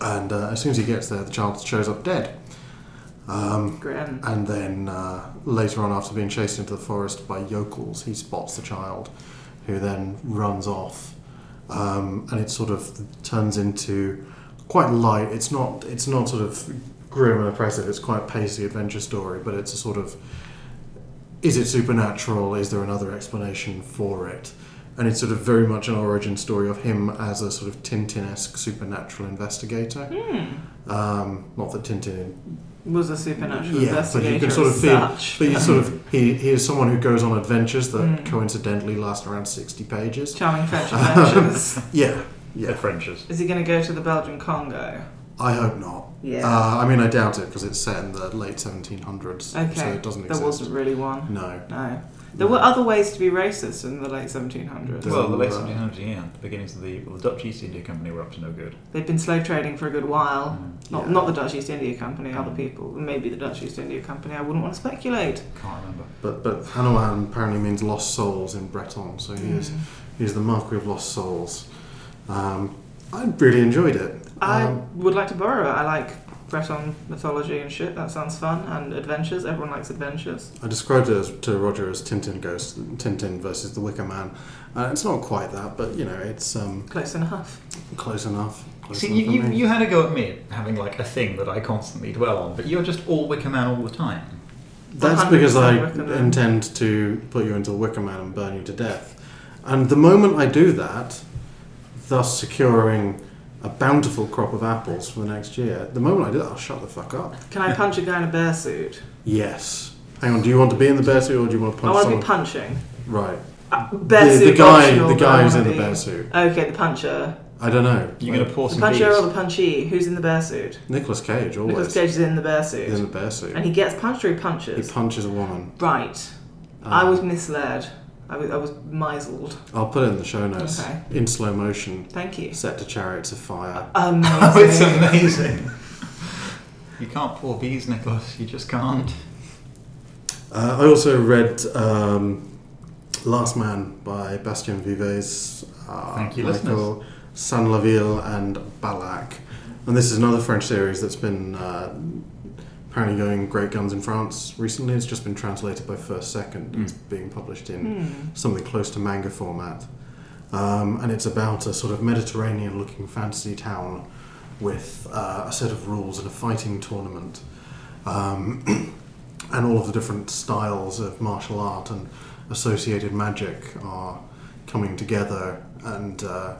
And uh, as soon as he gets there, the child shows up dead. Um, Grim. and then uh, later on, after being chased into the forest by yokels, he spots the child, who then runs off, um, and it sort of turns into quite light. It's not. It's not sort of grim and oppressive. It's quite a pacey adventure story, but it's a sort of. Is it supernatural? Is there another explanation for it? And it's sort of very much an origin story of him as a sort of Tintin-esque supernatural investigator. Hmm. Um, not that Tintin Was a supernatural Yeah, but you can sort of feel- such. But you sort of he, he is someone who goes on adventures that Mm. coincidentally last around sixty pages. Charming French adventures. Yeah, yeah. Frenches. Is he going to go to the Belgian Congo? I hope not. Yeah. Uh, I mean, I doubt it because it's set in the late seventeen hundreds, okay. so it doesn't there exist. wasn't really one. No. No. There were other ways to be racist in the late 1700s. There's Well, the late uh, 1700s, yeah. The beginnings of the, well, the Dutch East India Company were up to no good. They'd been slave trading for a good while. Mm. Not, Yeah. not the Dutch East India Company, other Mm. people. Maybe the Dutch East India Company. I wouldn't want to speculate. Can't remember. But but Anaon apparently means lost souls in Breton, so he is Mm. he is the Marquis of Lost Souls. Um, I really enjoyed it. I Um, would like to borrow it. I like Breton mythology and shit. That sounds fun. And adventures. Everyone likes adventures. I described it as, to Roger as Tintin goes Tintin versus the Wicker Man. Uh, it's not quite that, but you know, it's um, Close enough. close enough. Close See, enough you, you, you had a go at me having like a thing that I constantly dwell on, but you're just all Wicker Man all the time. That's because I intend to put you into a Wicker Man and burn you to death. And the moment I do that, thus securing a bountiful crop of apples for the next year, the moment I do that, I'll shut the fuck up. Can I punch a guy in a bear suit? Yes. Hang on, do you want to be in the bear suit or do you want to punch? I punch want to be punching. right. Uh, bear the, suit. the guy, optional, the but guy who's in wanna the be- bear suit. Okay, the puncher. I don't know. You're going to pour The some puncher bees. or the punchee? Who's in the bear suit? Nicholas Cage always Nicolas Cage is in the bear suit. is in the bear suit. and he gets punched or he punches. He punches? punches a woman. right. Um, I was misled. I was, I was misled. I'll put it in the show notes Okay. in slow motion, Thank you. set to chariots of fire. Amazing. Oh, it's amazing. you can't pour bees, Nicholas. You just can't. Uh, I also read um, Last Man by Bastien Vives, uh, Thank you, Michael Sanlaville, and Balak. And this is another French series that's been uh, apparently going great guns in France recently. It's just been translated by First Second. Mm. It's being published in Hmm. something close to manga format. Um, and it's about a sort of Mediterranean looking fantasy town with uh, a set of rules and a fighting tournament. Um, and all of the different styles of martial art and associated magic are coming together and uh,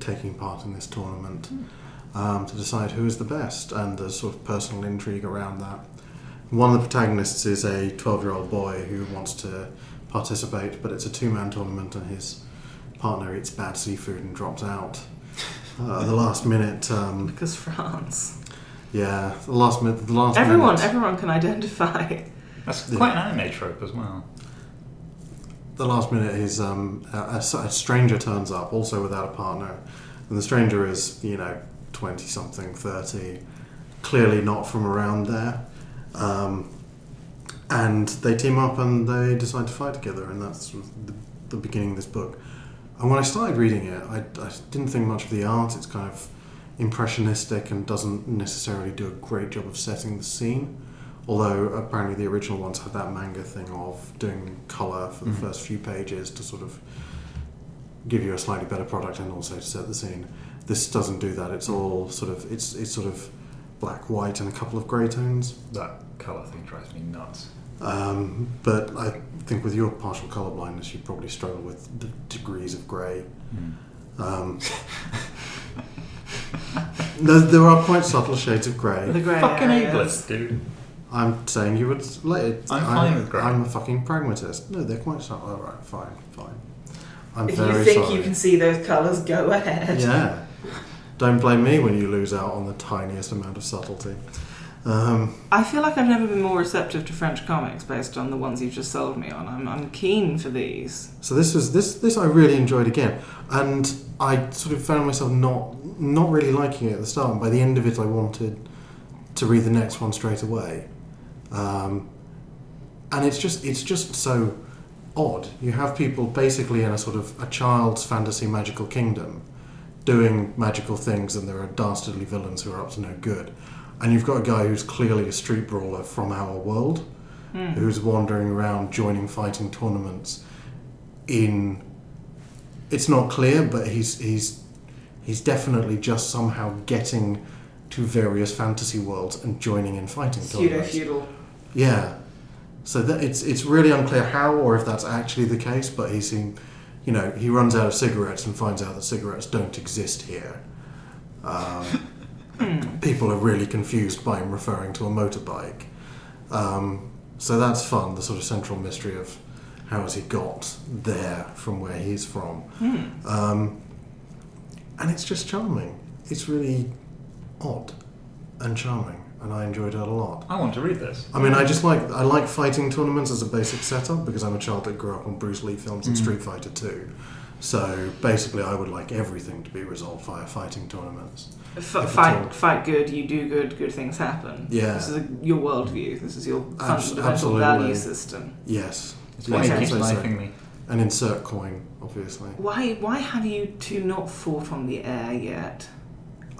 taking part in this tournament um, to decide who is the best. And there's sort of personal intrigue around that. One of the protagonists is a 12 year old boy who wants to participate, but it's a two man tournament and his partner eats bad seafood and drops out. Uh, at the last minute, um, Because France. yeah, the last minute, the last Everyone, minute, everyone can identify. That's Yeah. quite an anime trope as well. the last minute, his um, a, a s- a stranger turns up, also without a partner, and the stranger is you know twenty something, thirty, clearly not from around there, um, and they team up and they decide to fight together, and that's sort of the, the beginning of this book. And when I started reading it, I, I didn't think much of the art. It's kind of impressionistic and doesn't necessarily do a great job of setting the scene. Although apparently the original ones had that manga thing of doing color for the Mhm. first few pages to sort of give you a slightly better product and also to set the scene. This doesn't do that. It's all sort of it's it's sort of black, white, and a couple of grey tones. That colour thing drives me nuts. Um, but I think with your partial colour blindness, you probably struggle with the degrees of grey. Um, there, there are quite subtle shades of grey. The grey Fucking areas. ableist, dude. I'm saying you would let it. I'm fine with grey. I'm a fucking pragmatist. No, they're quite subtle. All right, fine, fine. I'm If very you think sorry. you can see those colours, go ahead. Yeah. Don't blame me when you lose out on the tiniest amount of subtlety. Um, I feel like I've never been more receptive to French comics based on the ones you've just sold me on. I'm, I'm keen for these. so this was this this I really enjoyed again, and I sort of found myself not not really liking it at the start. And by the end of it, I wanted to read the next one straight away. Um, and it's just it's just so odd. You have people basically in a sort of a child's fantasy magical kingdom doing magical things, and there are dastardly villains who are up to no good. And you've got a guy who's clearly a street brawler from our world, Hmm. who's wandering around joining fighting tournaments. In it's not clear, but he's he's he's definitely just somehow getting to various fantasy worlds and joining in fighting Pseudo tournaments. feudal. Yeah. So that it's it's really unclear how or if that's actually the case, but he seem, you know, he runs out of cigarettes and finds out that cigarettes don't exist here. Um, people are really confused by him referring to a motorbike. Um, so that's fun. The sort of central mystery of how has he got there from where he's from, Hmm. um, and it's just charming. It's really odd and charming, and I enjoyed it a lot. I want to read this. I mean, I just like I like fighting tournaments as a basic setup because I'm a child that grew up on Bruce Lee films and Mm. Street Fighter 2. So basically, I would like everything to be resolved via fighting tournaments. F- If at all. fight, fight good. You do good. Good things happen. Yeah. This is a, your worldview. This is your Abs- fundamental absolutely. value system. Yes, It's Yeah, why he okay. keeps so- so- knifing me. and insert coin, obviously. Why? Why have you two not fought on the air yet?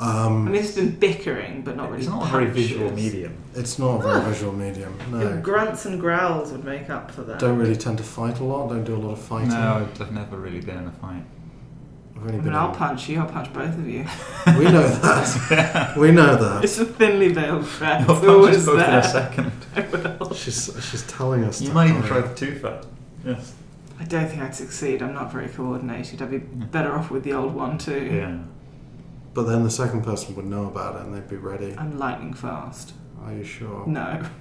I Um, mean, it's been bickering, but not really. It's not a very punches. visual medium. it's not a very visual medium. If No, grunts and growls would make up for that. don't really tend to fight a lot. Don't do a lot of fighting. No, I've never really been in a fight. I've I only mean, been. I'll in- punch you. I'll punch both of you. we know that. we know that. It's a thinly veiled threat. You'll It's always punch us both in a there. second. I will. She's she's telling us. You to might even hurry. try the two fat. Yes. I don't think I'd succeed. I'm not very coordinated. I'd be better off with the old one too. Yeah. But then the second person would know about it and they'd be ready. I'm lightning fast. Are you sure? No.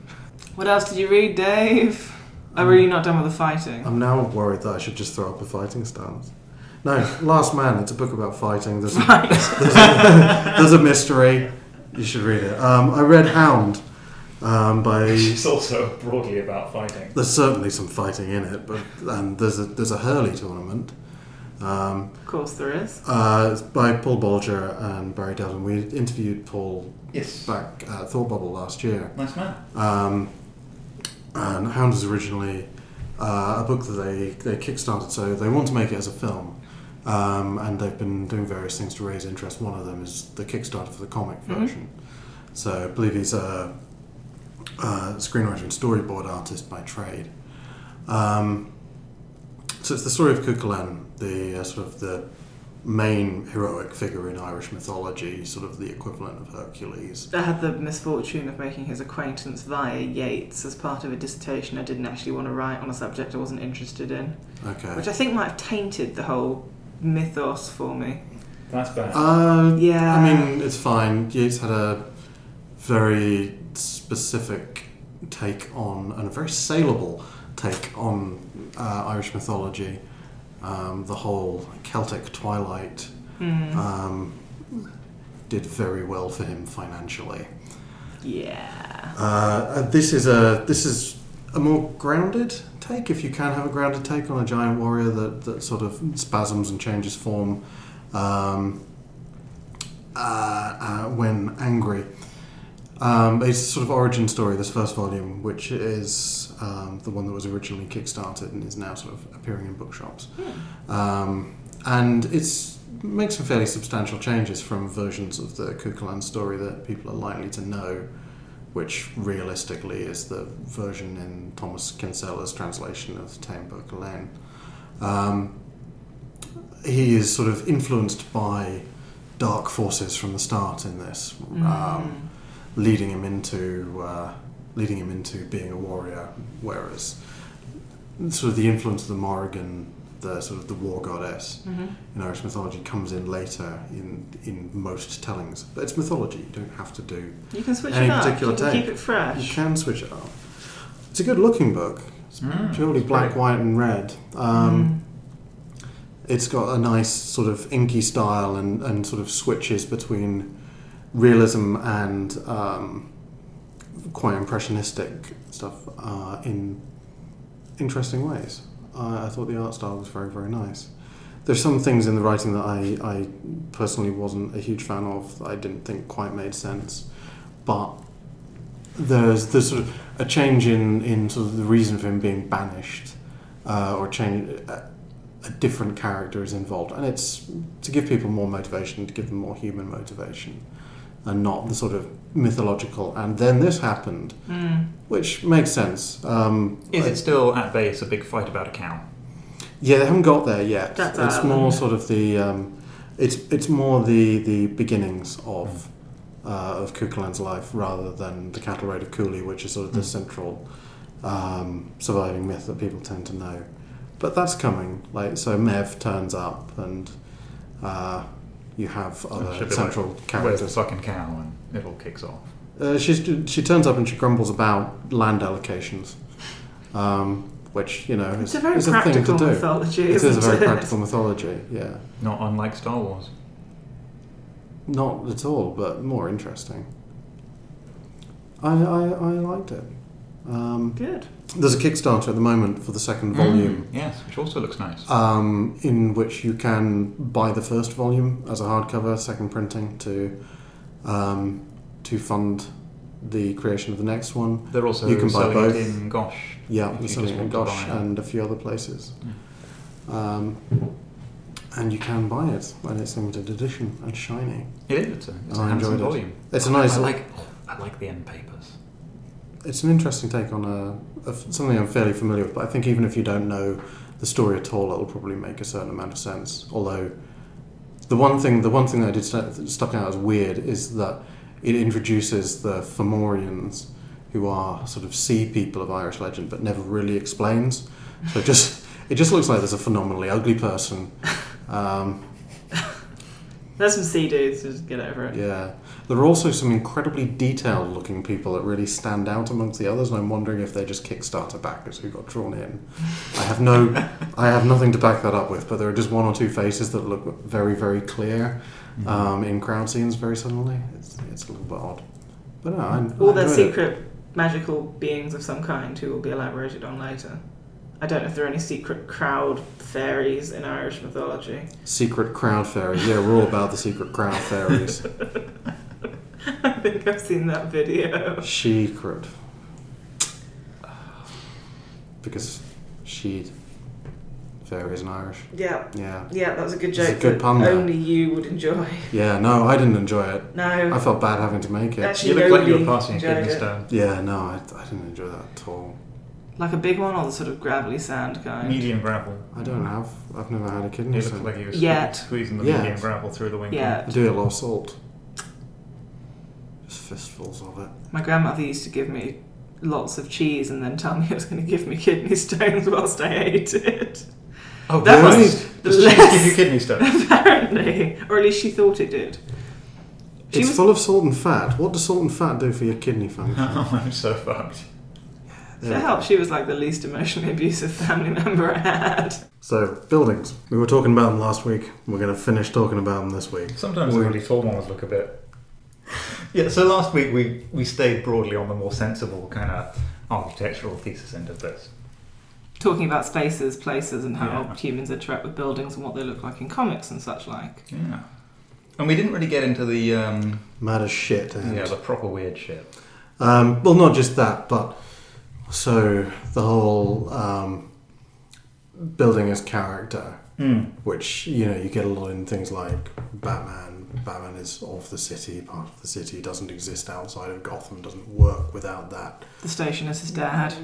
What else did you read, Dave? Oh, were you not done with the fighting? I'm now worried that I should just throw up a fighting stance. No, Last Man. It's a book about fighting. There's a, Right. there's a, there's a mystery. You should read it. Um, I read Hound um, by. It's also broadly about fighting. There's certainly some fighting in it, but and there's a there's a Hurley tournament. Um, Of course there is. uh, by Paul Bolger and Barry Devlin. We interviewed Paul Yes. back at Thought Bubble last year. Nice man. Um, and Hound is originally uh, a book that they, they kickstarted, so they want to make it as a film. Um, and they've been doing various things to raise interest. One of them is the Kickstarter for the comic Mhm. version. So I believe he's a, a screenwriter and storyboard artist by trade. Um, so it's the story of Cuchulainn, the uh, sort of the main heroic figure in Irish mythology, sort of the equivalent of Hercules. I had the misfortune of making his acquaintance via Yeats as part of a dissertation I didn't actually want to write on a subject I wasn't interested in, Okay. which I think might have tainted the whole mythos for me. That's bad. Uh, Yeah. I mean, it's fine. Yeats had a very specific take on, and a very saleable take on uh, Irish mythology. Um, the whole Celtic Twilight Hmm. um, did very well for him financially. yeah. Uh, this is a this is a more grounded take, if you can have a grounded take on a giant warrior that, that sort of spasms and changes form um, uh, uh, when angry. Um, it's a sort of origin story. This first volume, which is um, the one that was originally kickstarted and is now sort of appearing in bookshops, um, and it's makes some fairly substantial changes from versions of the Cuchulainn story that people are likely to know which realistically is the version in Thomas Kinsella's translation of the Táin Bó Um, he is sort of influenced by dark forces from the start in this, Mm. Leading him into uh, leading him into being a warrior. Whereas sort of the influence of the Morrigan, the sort of the war goddess Mhm. in Irish mythology, comes in later in in most tellings. But it's mythology; you don't have to do. You can switch Any it up. particular you can take. keep it fresh. You can switch it up. It's a good looking book. It's Mm, purely it's black, great. white, and red. Um, Mm. It's got a nice sort of inky style and, and sort of switches between realism and um, quite impressionistic stuff uh, in interesting ways. I I thought the art style was very, very nice. There's some things in the writing that I, I personally wasn't a huge fan of that I didn't think quite made sense. But there's there's sort of a change in, in sort of the reason for him being banished, uh, or change a, a different character is involved, and it's to give people more motivation, to give them more human motivation, and not the sort of mythological. And then this happened, Mm. which makes sense. Um, Is I- it still at base a big fight about a cow? yeah, they haven't got there yet. That's it's Ireland. more sort of the um, it's it's more the the beginnings of uh, of Cuchulainn's life rather than the cattle raid of Cooley, which is sort of the Mm. central um, surviving myth that people tend to know. But that's coming. Like so, Maeve turns up, and uh, you have should other be central Where's the characters. fucking cow? And it all kicks off. Uh, she's, she turns up and she grumbles about land allocations, um, which you know It's is, a very is a thing to practical do. mythology, It is a very it? practical mythology, yeah. Not unlike Star Wars. Not at all, but more interesting. I, I, I liked it. Um, Good. there's a Kickstarter at the moment for the second volume, Mm, yes, which also looks nice. um, in which you can buy the first volume as a hardcover, second printing, to um, to fund the creation of the next one. They're also you can buy selling both. it in Gosh. Yeah, If we're selling it in Gosh and a few other places. Um, and you can buy it, and it's limited edition and shiny. It is. It's a, it's a I handsome enjoyed it. volume. It's a nice. I like. I like the end papers. It's an interesting take on a, a something I'm fairly familiar with, but I think even if you don't know the story at all, it'll probably make a certain amount of sense. Although the one thing, the one thing that I did st- stuck out as weird is that it introduces the Fomorians, who are sort of sea people of Irish legend, but never really explains. So it just it just looks like there's a phenomenally ugly person. Um, There's some sea dudes, just get over it. Yeah. There are also some incredibly detailed looking people that really stand out amongst the others, and I'm wondering if they're just Kickstarter backers who got drawn in. I have no, I have nothing to back that up with, but there are just one or two faces that look very, very clear Mm-hmm. um, in crowd scenes very suddenly. It's, it's a little bit odd. But no, I, All their enjoyed it. secret magical beings of some kind who will be elaborated on later. I don't know if there are any secret crowd fairies in Irish mythology. Secret crowd fairies. Yeah, we're all about the secret crowd fairies. I think I've seen that video. Secret. Because she fairies in Irish. Yeah, Yeah. yeah, that was a good joke. It's a good that pun there. only you would enjoy. Yeah, no, I didn't enjoy it. No, I felt bad having to make it. actually, You look like you were passing a enjoyed kidney stone. Yeah, no, I, I didn't enjoy that at all. Like a big one or the sort of gravelly sand kind? Medium gravel. I don't have. I've never had a kidney You look stone. like you were Yet. squeezing the Yet. medium gravel through the winkle. Yeah. I do a lot of salt. Just fistfuls of it. My grandmother used to give me lots of cheese and then tell me it was going to give me kidney stones whilst I ate it. Oh, That really? was Does less- cheese give you kidney stones? Apparently, or at least she thought it did. She it's was- full of salt and fat. What does salt and fat do for your kidney function? oh, I'm so fucked. If it helped, she was like the least emotionally abusive family member I had. So, buildings. We were talking about them last week. We're going to finish talking about them this week. Sometimes We- the really tall ones look a bit. Yeah, so last week we, we stayed broadly on the more sensible kind of architectural thesis end of this. Talking about spaces, places, and how Yeah. humans interact with buildings and what they look like in comics and such like. Yeah. And we didn't really get into the um, Mad as shit. And, yeah the proper weird shit. Um, well, not just that, but so the whole um, building as character, which you know you get a lot in things like Batman. Batman is of the city, part of the city, doesn't exist outside of Gotham, doesn't work without that. The station is his dad.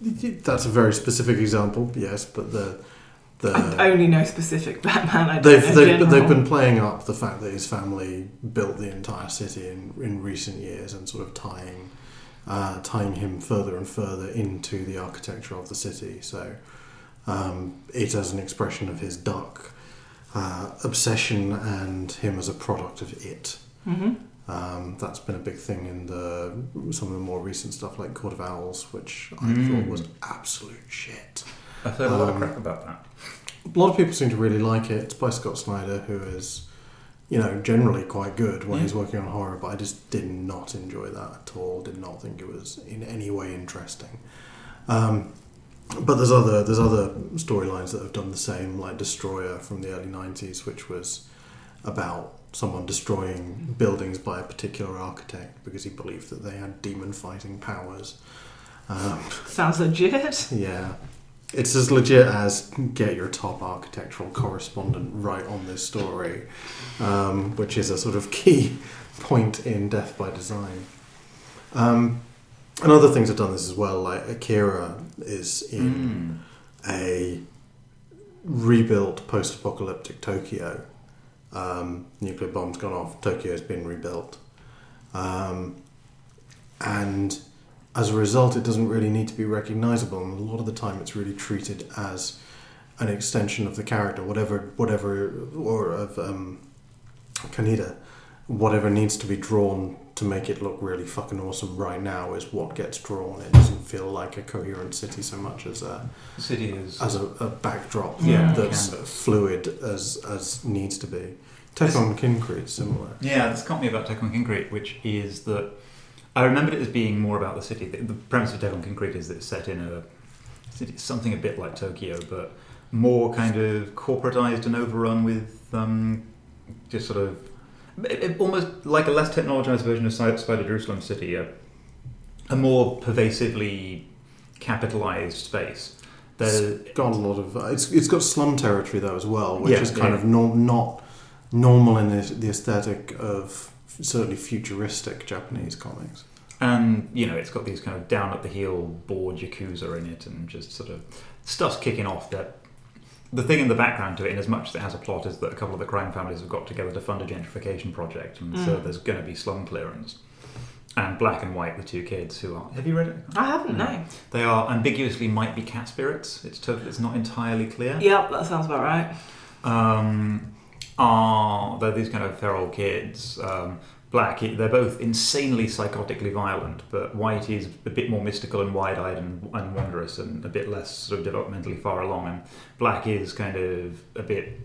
That's a very specific example, yes, but the The, I only know specific Batman. I They've, know they've, they've been playing up the fact that his family built the entire city in, in recent years and sort of tying uh, tying him further and further into the architecture of the city. So um, it as an expression of his dark uh, obsession and him as a product of it. Mhm. Um, that's been a big thing in the some of the more recent stuff like Court of Owls, which I Mm. thought was absolute shit. I've heard a lot of Um, crap about that. A lot of people seem to really like it. It's by Scott Snyder, who is, you know, generally quite good when Yeah. he's working on horror, but I just did not enjoy that at all. Did not think it was in any way interesting. Um, but there's other there's other storylines that have done the same, like Destroyer from the early '90s, which was about someone destroying buildings by a particular architect because he believed that they had demon fighting powers. Um, Sounds legit. yeah. It's as legit as get your top architectural correspondent right on this story, um, which is a sort of key point in Death by Design. Um, and other things have done this as well, like Akira is in Mm. a rebuilt post apocalyptic Tokyo. Um, nuclear bomb's gone off, Tokyo's been rebuilt. Um, and as a result, it doesn't really need to be recognizable, and a lot of the time, it's really treated as an extension of the character, whatever, whatever, or of um, Kaneda, whatever needs to be drawn to make it look really fucking awesome right now is what gets drawn. It doesn't feel like a coherent city so much as a city is. as a, a backdrop Yeah, that's can fluid as as needs to be. Tekkon Kinkreet similar. Yeah, this caught me about Tekkon Kinkreet, which is that I remembered it as being more about the city. The, the premise of Tekkon Kinkreet is that it's set in a city, something a bit like Tokyo, but more kind of corporatized and overrun with um, just sort of it- it- almost like a less technologized version of Spider Jerusalem City, a, a more pervasively capitalized space. There's, It's got a lot of. It's it's got slum territory though as well, which Yeah, is kind yeah. of no, not normal in the, the aesthetic of certainly futuristic Japanese comics. And you know, it's got these kind of down at the heel board yakuza in it, and just sort of stuff's kicking off. That the thing in the background to it, in as much as it has a plot, is that a couple of the crime families have got together to fund a gentrification project, and so Mm. there's going to be slum clearance. And Black and White, the two kids who are. Have you read it? I haven't, no. They are ambiguously might be cat spirits. It's totally. It's not entirely clear. Yep, that sounds about right. um, are they're these kind of feral kids. Um, Black, they're both insanely psychotically violent, but White is a bit more mystical and wide-eyed and, and wondrous, and a bit less sort of developmentally far along. And Black is kind of a bit,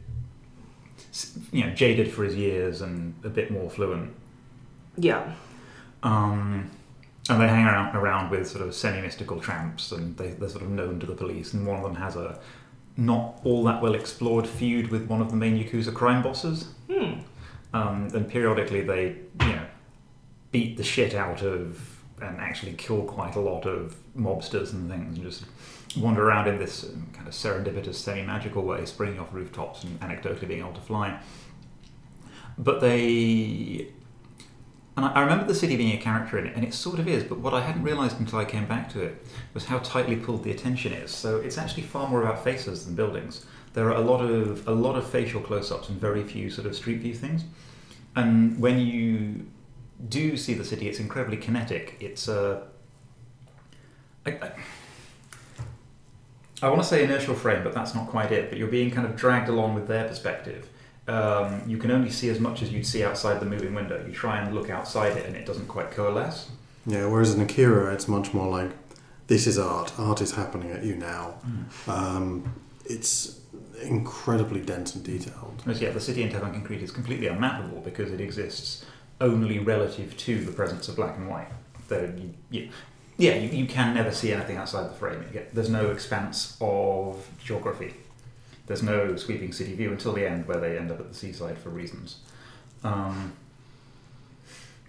you know, jaded for his years and a bit more fluent. Yeah. Um, and they hang around, around with sort of semi-mystical tramps, and they, they're sort of known to the police. And one of them has a not all that well explored feud with one of the main Yakuza crime bosses. Hmm. Um, and periodically they, you know, beat the shit out of and actually kill quite a lot of mobsters and things, and just wander around in this um, kind of serendipitous, semi-magical way, springing off rooftops and anecdotally being able to fly. But they and I remember the city being a character in it, and it sort of is, but what I hadn't realised until I came back to it was how tightly pulled the attention is. So it's actually far more about faces than buildings. There are a lot of a lot of facial close-ups and very few sort of street view things. And when you do see the city, it's incredibly kinetic. It's a I, I want to say inertial frame, but that's not quite it. But you're being kind of dragged along with their perspective um, you can only see as much as you'd see outside the moving window. You try and look outside it, and it doesn't quite coalesce. Yeah, whereas in Akira, it's much more like this is art. Art is happening at you now. Um, it's incredibly dense and detailed. Whereas, yeah, the city in Tekkon Kinkreet is completely unmappable because it exists only relative to the presence of black and white. Though you, you, yeah, you, you can never see anything outside the frame. Get, there's no expanse of geography. There's no sweeping city view until the end, where they end up at the seaside for reasons. Um,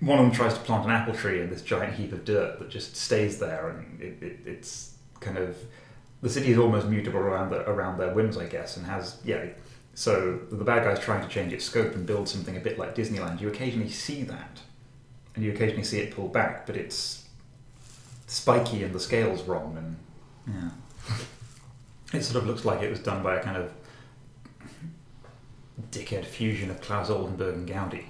one of them tries to plant an apple tree in this giant heap of dirt that just stays there, and it, it, it's kind of the city is almost mutable around the, around their whims, I guess, and has yeah. So the bad guy's trying to change its scope and build something a bit like Disneyland. You occasionally see that, and you occasionally see it pull back, but it's spiky and the scale's wrong, and yeah. It sort of looks like it was done by a kind of dickhead fusion of Claes Oldenburg and Gaudi.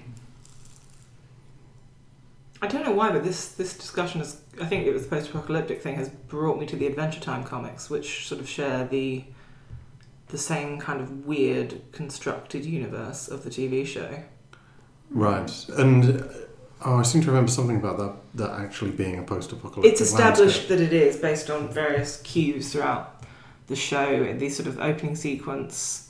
I don't know why, but this this discussion is. I think it was the post-apocalyptic thing has brought me to the Adventure Time comics, which sort of share the the same kind of weird constructed universe of the TV show. Right, and uh, oh, I seem to remember something about that that actually being a post-apocalyptic. It's established landscape. that it is based on various cues throughout the show. The sort of opening sequence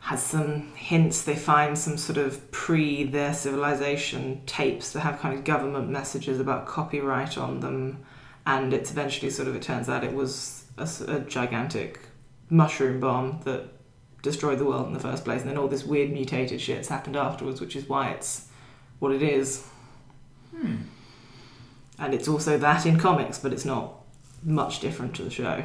has some hints. They find some sort of pre their civilization tapes that have kind of government messages about copyright on them, and it's eventually sort of it turns out it was a gigantic mushroom bomb that destroyed the world in the first place, and then all this weird mutated shit's happened afterwards, which is why it's what it is. Hmm. And it's also that in comics, but it's not much different to the show.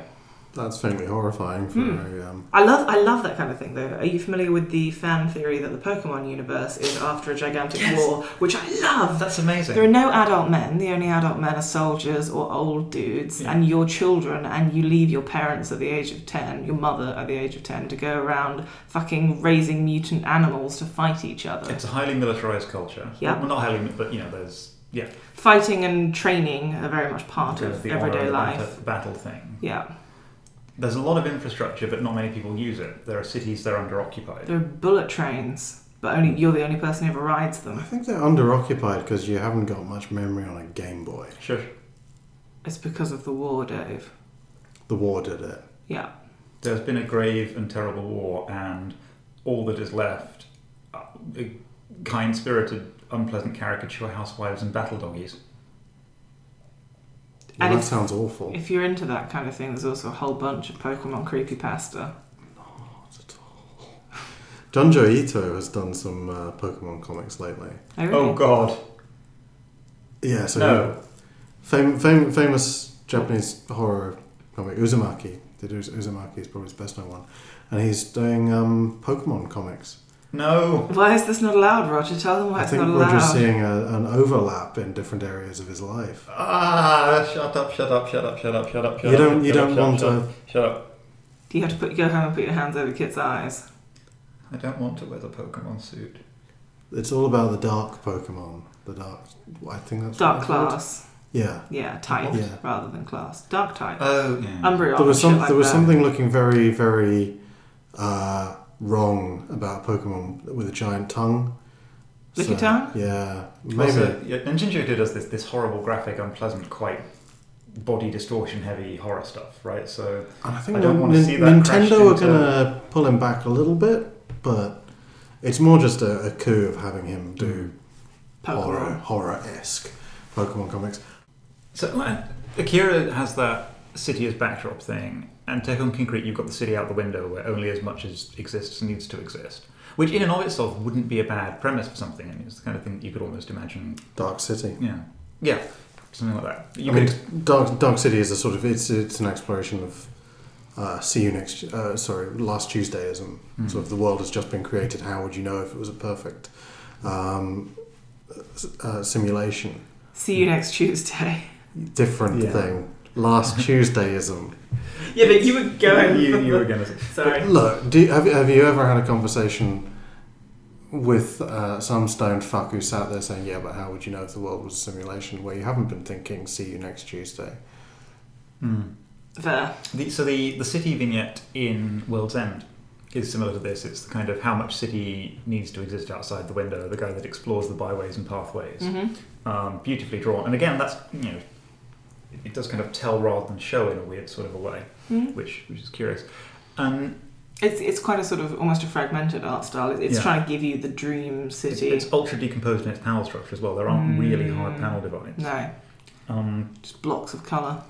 That's faintly horrifying for Hmm. a. Um, I love I love that kind of thing though. Are you familiar with the fan theory that the Pokemon universe is after a gigantic Yes. war, which I love. That's amazing. There are no adult men. The only adult men are soldiers or old dudes, Yeah. and your children, and you leave your parents at the age of 10, your mother at the age of 10, to go around fucking raising mutant animals to fight each other. It's a highly militarized culture. Yeah. Well, not highly, but you know, there's yeah, Fighting and training are very much part there's of the everyday life. battle, battle thing. Yeah. There's a lot of infrastructure, but not many people use it. There are cities that are under occupied. There are bullet trains, but only you're the only person who ever rides them. I them. think they're underoccupied because you haven't got much memory on a Game Boy. Shush. It's because of the war, Dave. The war did it. Yeah. There's been a grave and terrible war, and all that is left uh, are kind spirited, unpleasant caricature housewives and battle doggies. Well, And that if- sounds awful. If you're into that kind of thing, there's also a whole bunch of Pokemon creepypasta. Not at all. Junji Ito has done some uh, Pokemon comics lately. Oh, really? Oh god. Yeah, so No. fam- fam- famous Japanese horror comic Uzumaki. Did Uz- Uzumaki is probably his best known one, and he's doing um, Pokemon comics. No. Why is this not allowed, Roger? Tell them why I it's think not Roger's allowed. seeing a, an overlap in different areas of his life. Ah, shut up, shut up, shut up, shut up, shut up, shut you don't, you don't up, want shut to. up, Shut up. Do you have to put, go home and put your hands over kids' eyes? I don't want to wear the Pokemon suit. It's all about the dark Pokemon. The dark. I think that's Dark what they're called. class. Yeah. Yeah, type Yeah. rather than class. Dark type. Oh, yeah. Umbreon. There was shit some. like there was that. something looking very, very uh, wrong about Pokemon with a giant tongue. Lickitung? Yeah, maybe. Also, yeah, and Junji does this, this horrible, graphic, unpleasant, quite body distortion heavy horror stuff, right? So And I think I don't Nin- wanna Nin- see that Nintendo are gonna pull him back a little bit, but it's more just a, a coup of having him do horror Pokemon. horror esque Pokemon comics. So uh, Akira has that city as backdrop thing, and Tekkon Kinkreet, you've got the city out the window where only as much as exists needs to exist. Which, in and of itself, wouldn't be a bad premise for something. I mean, it's the kind of thing that you could almost imagine. Dark City. Yeah, yeah, something like that. You I mean, Dark Dark City is a sort of it's it's an exploration of uh, see you next uh, sorry last Tuesdayism. Hmm. Sort of the world has just been created. How would you know if it was a perfect um, uh, simulation? See you next Tuesday. Different Yeah. thing. Last Tuesdayism. Yeah, but you were going. you, you were going to say. Sorry. Look, do you, have, you- have you ever had a conversation with uh, some stoned fuck who sat there saying, "Yeah, but how would you know if the world was a simulation?" Where you haven't been thinking, "See you next Tuesday." Hmm. There. The, so the, the city vignette in World's End is similar to this. It's the kind of how much city needs to exist outside the window. The guy that explores the byways and pathways, hmm um, beautifully drawn. And again, that's you know, it, does kind of tell rather than show in a weird sort of a way, hmm which which is curious. Um, It's it's quite a sort of almost a fragmented art style. It's Yeah. trying to give you the dream city. it's ultra decomposed in its panel structure as well. There aren't really hard Mm. panel divides. no, Um, just blocks of colour.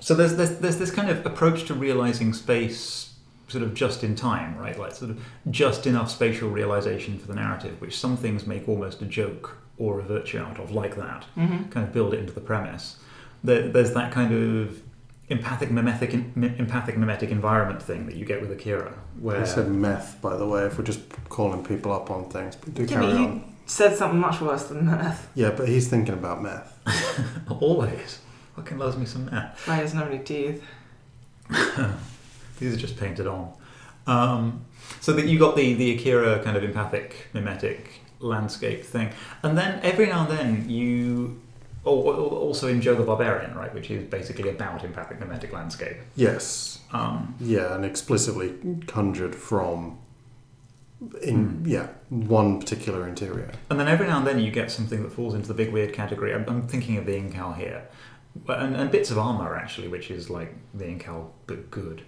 So there's, there's there's this kind of approach to realizing space, sort of just in time, right? Like sort of just enough spatial realization for the narrative, which some things make almost a joke or a virtue out of, like that. hmm Kind of build it into the premise. There, there's that kind of empathic mimetic empathic mimetic environment thing that you get with Akira, where I said meth, by the way. If we're just calling people up on things, but do Yeah, carry but you- on. Said something much worse than meth. Yeah, but he's thinking about meth. always fucking loves me some math. Why he doesn't have any teeth. These are just painted on. Um, so that you got the the Akira kind of empathic mimetic landscape thing, and then every now and then you. Also in Joe the Barbarian, right, which is basically about empathic mimetic landscape. Yes. Um, Yeah, and explicitly conjured from in Hmm. yeah one particular interior. And then every now and then you get something that falls into the big weird category. I'm, I'm thinking of the Incal here. And, and bits of armor, actually, which is like the Incal, but good.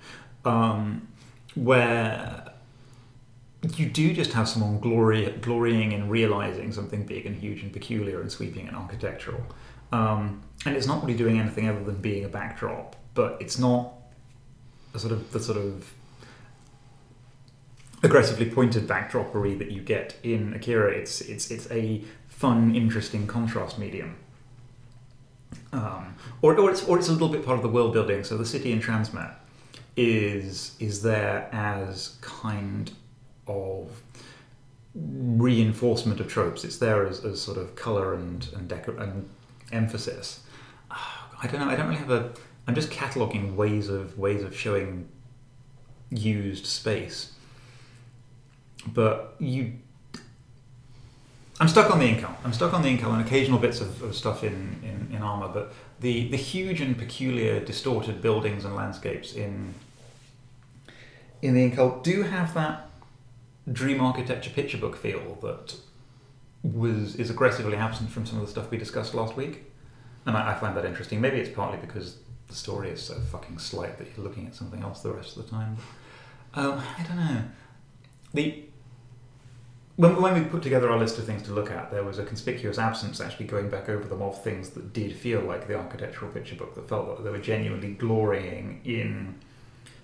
Um, where you do just have someone glory, glorying in realizing something big and huge and peculiar and sweeping and architectural. Um, and it's not really doing anything other than being a backdrop, but it's not a sort of the sort of aggressively pointed backdropery that you get in Akira. It's it's it's a fun, interesting contrast medium. Um, or, or it's or it's a little bit part of the world building. So the city in Transmet is is there as kind of reinforcement of tropes. It's there as, as sort of color and and, and emphasis. I don't know. I don't really have a. I'm just cataloging ways of ways of showing used space but you I'm stuck on the Incal. I'm stuck on the Incal and occasional bits of, of stuff in, in, in armor, but the, the huge and peculiar distorted buildings and landscapes in in the Incal do have that dream architecture picture book feel that was is aggressively absent from some of the stuff we discussed last week. And I, I find that interesting. Maybe it's partly because the story is so fucking slight that you're looking at something else the rest of the time. Um, I don't know. The when, when we put together our list of things to look at, there was a conspicuous absence actually going back over them of things that did feel like the architectural picture book that felt like they were genuinely glorying in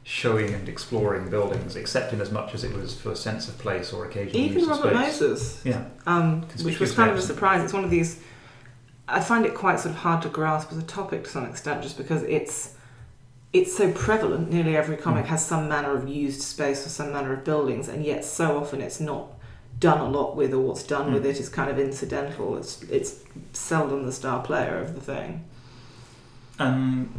showing and exploring buildings, except in as much as it was for a sense of place or occasional Even use of Robert space. Moses, Yeah, um, which was kind of a surprise. It's one of these. I find it quite sort of hard to grasp as a topic to some extent, just because it's it's so prevalent. Nearly every comic Mm. has some manner of used space or some manner of buildings, and yet so often it's not done a lot with, or what's done Mm. with it is kind of incidental. It's it's seldom the star player of the thing. Um,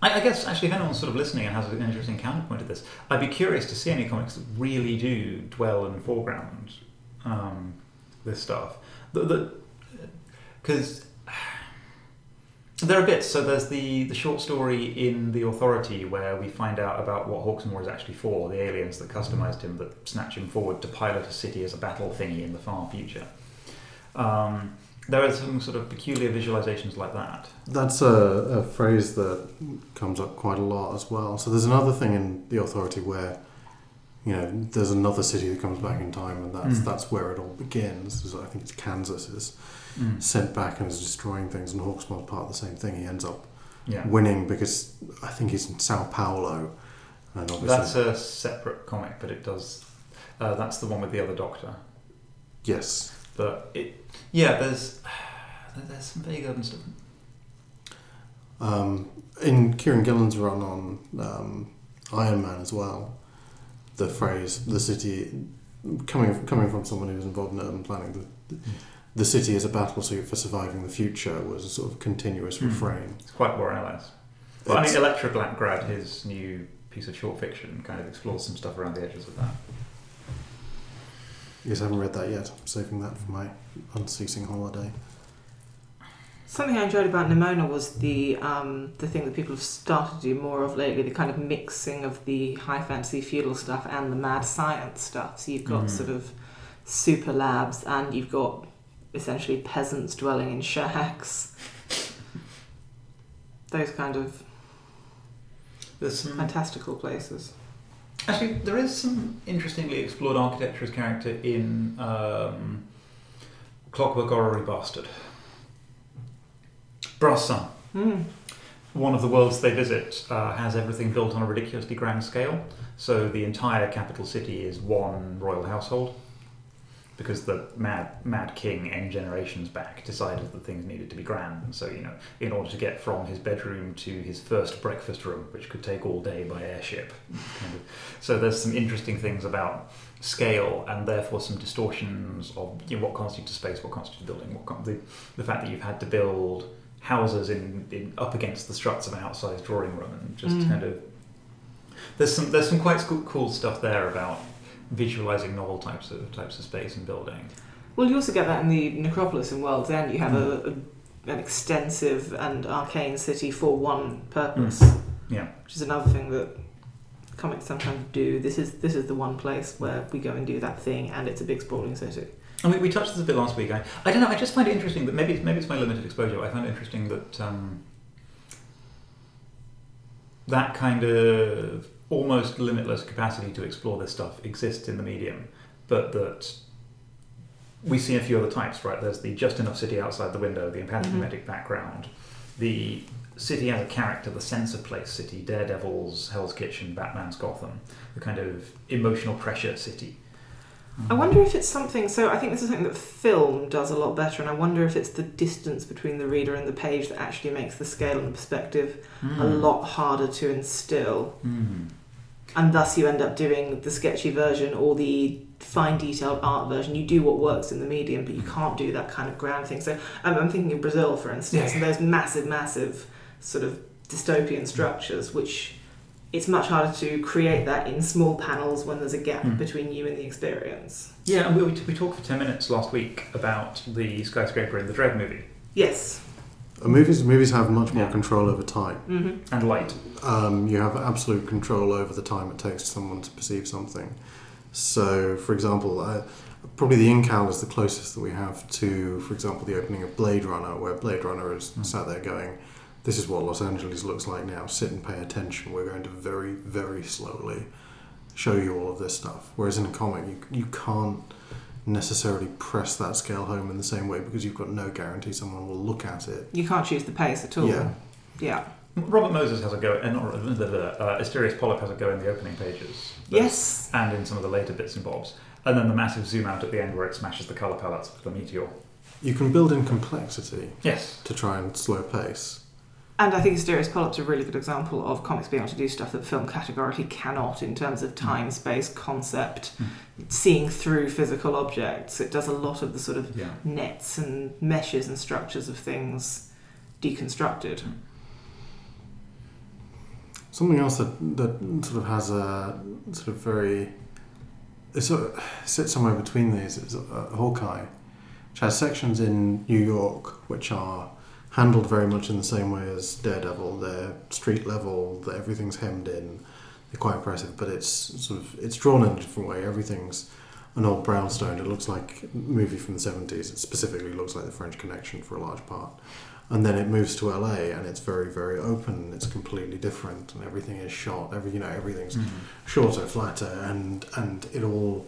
I, I guess actually, if anyone's sort of listening and has an interesting counterpoint to this, I'd be curious to see any comics that really do dwell in the foreground um, this stuff. Because there are bits. So there's the the short story in the Authority where we find out about what Hawksmoor is actually for. The aliens that customized him that snatch him forward to pilot a city as a battle thingy in the far future. Um, there are some sort of peculiar visualizations like that. That's a, a phrase that comes up quite a lot as well. So there's another thing in the Authority where, you know, there's another city that comes back in time, and that's Mm. that's where it all begins. I think it's Kansas is Mm. sent back and is destroying things, and Hawksmoor's part of the same thing. He ends up Yeah. winning because I think he's in Sao Paulo, and obviously That's a separate comic, but it does. Uh, that's the one with the other Doctor. yes, But it, yeah, there's there's some vague urban stuff. Um, in Kieron Gillen's run on um, Iron Man as well, the phrase "the city" coming coming from someone who was involved in urban planning, the, the city is a battlesuit for surviving the future was a sort of continuous Hmm. refrain. It's quite Ellis. Well, I mean, Electra Black Grad, his new piece of short fiction, kind of explores some stuff around the edges of that. Yes, I haven't read that yet. I'm saving that for my unceasing holiday. Something I enjoyed about Nimona was the um, the thing that people have started to do more of lately, the kind of mixing of the high fantasy feudal stuff and the mad science stuff. So you've got Mm. sort of super labs and you've got essentially peasants dwelling in shacks. Those kind of There's some fantastical places. actually there is some interestingly explored architecture as character in um, Clockwork Orrery Bastard. Brass Sun. Mm. one of the worlds they visit uh, has everything built on a ridiculously grand scale. So the entire capital city is one royal household because the mad mad king n generations back decided that things needed to be grand. So you know, in order to get from his bedroom to his first breakfast room, which could take all day by airship, kind of. so there's some interesting things about scale and therefore some distortions of you know, what constitutes a space, what constitutes a building, what con- the, the fact that you've had to build houses in, in up against the struts of an outsized drawing room and just Mm. kind of There's some there's some quite cool, cool stuff there about visualizing novel types of types of space and building. Well, you also get that in the Necropolis in World's End. You have a, a, an extensive and arcane city for one purpose. Yeah. Which is another thing that comics sometimes do. This is this is the one place where we go and do that thing, and it's a big sprawling city. And we, we touched this a bit last week. I, I don't know. I just find it interesting that maybe maybe it's my limited exposure. I find it interesting that um, that kind of almost limitless capacity to explore this stuff exists in the medium, but that we see a few other types. Right? There's the just enough city outside the window, the empathomimetic background, the city as a character, the sense of place city, Daredevil's Hell's Kitchen, Batman's Gotham, the kind of emotional pressure city. I wonder if it's something. So I think this is something that film does a lot better, and I wonder if it's the distance between the reader and the page that actually makes the scale and the perspective a Mm. lot harder to instill, Mm. and thus you end up doing the sketchy version or the fine detailed art version. You do what works in the medium, but you can't do that kind of grand thing. So um, I'm thinking of Brazil, for instance, Yeah. and those massive, massive sort of dystopian structures, which it's much harder to create that in small panels when there's a gap Mm. between you and the experience. Yeah, and we, we, we talked for 10 minutes last week about the skyscraper in the Dredd movie Yes. Uh, movies movies have much more Yeah. control over time. hmm and light. um, you have absolute control over the time it takes someone to perceive something. So, for example, uh, probably the incal is the closest that we have to, for example, the opening of Blade Runner, where Blade Runner is Mm. sat there going, "This is what Los Angeles looks like now. Sit and pay attention. We're going to very, very slowly show you all of this stuff." Whereas in a comic, you you can't necessarily press that scale home in the same way because you've got no guarantee someone will look at it. You can't choose the pace at all. Yeah. Yeah. Robert Moses has a go, uh, not, uh, uh, Asterios Polyp has a go in the opening pages. Yes. And in some of the later bits and bobs. And then the massive zoom out at the end where it smashes the colour palettes of the meteor. You can build in complexity Yes. to try and slow pace. And I think Asterios Polyp's a really good example of comics being able to do stuff that film categorically cannot in terms of time, space, concept, seeing through physical objects. It does a lot of the sort of Yeah. nets and meshes and structures of things deconstructed. Something else that, that sort of has a sort of very it sort of sits somewhere between these is uh, Hawkeye, which has sections in New York which are handled very much in the same way as Daredevil. They're street level, everything's hemmed in. They're quite impressive, but it's sort of it's drawn in a different way. Everything's an old brownstone. It looks like a movie from the seventies. It specifically looks like the French Connection for a large part. And then it moves to LA, and it's very, very open. It's completely different, and everything is shot. Every you know, everything's mm-hmm. shorter, flatter, and and it all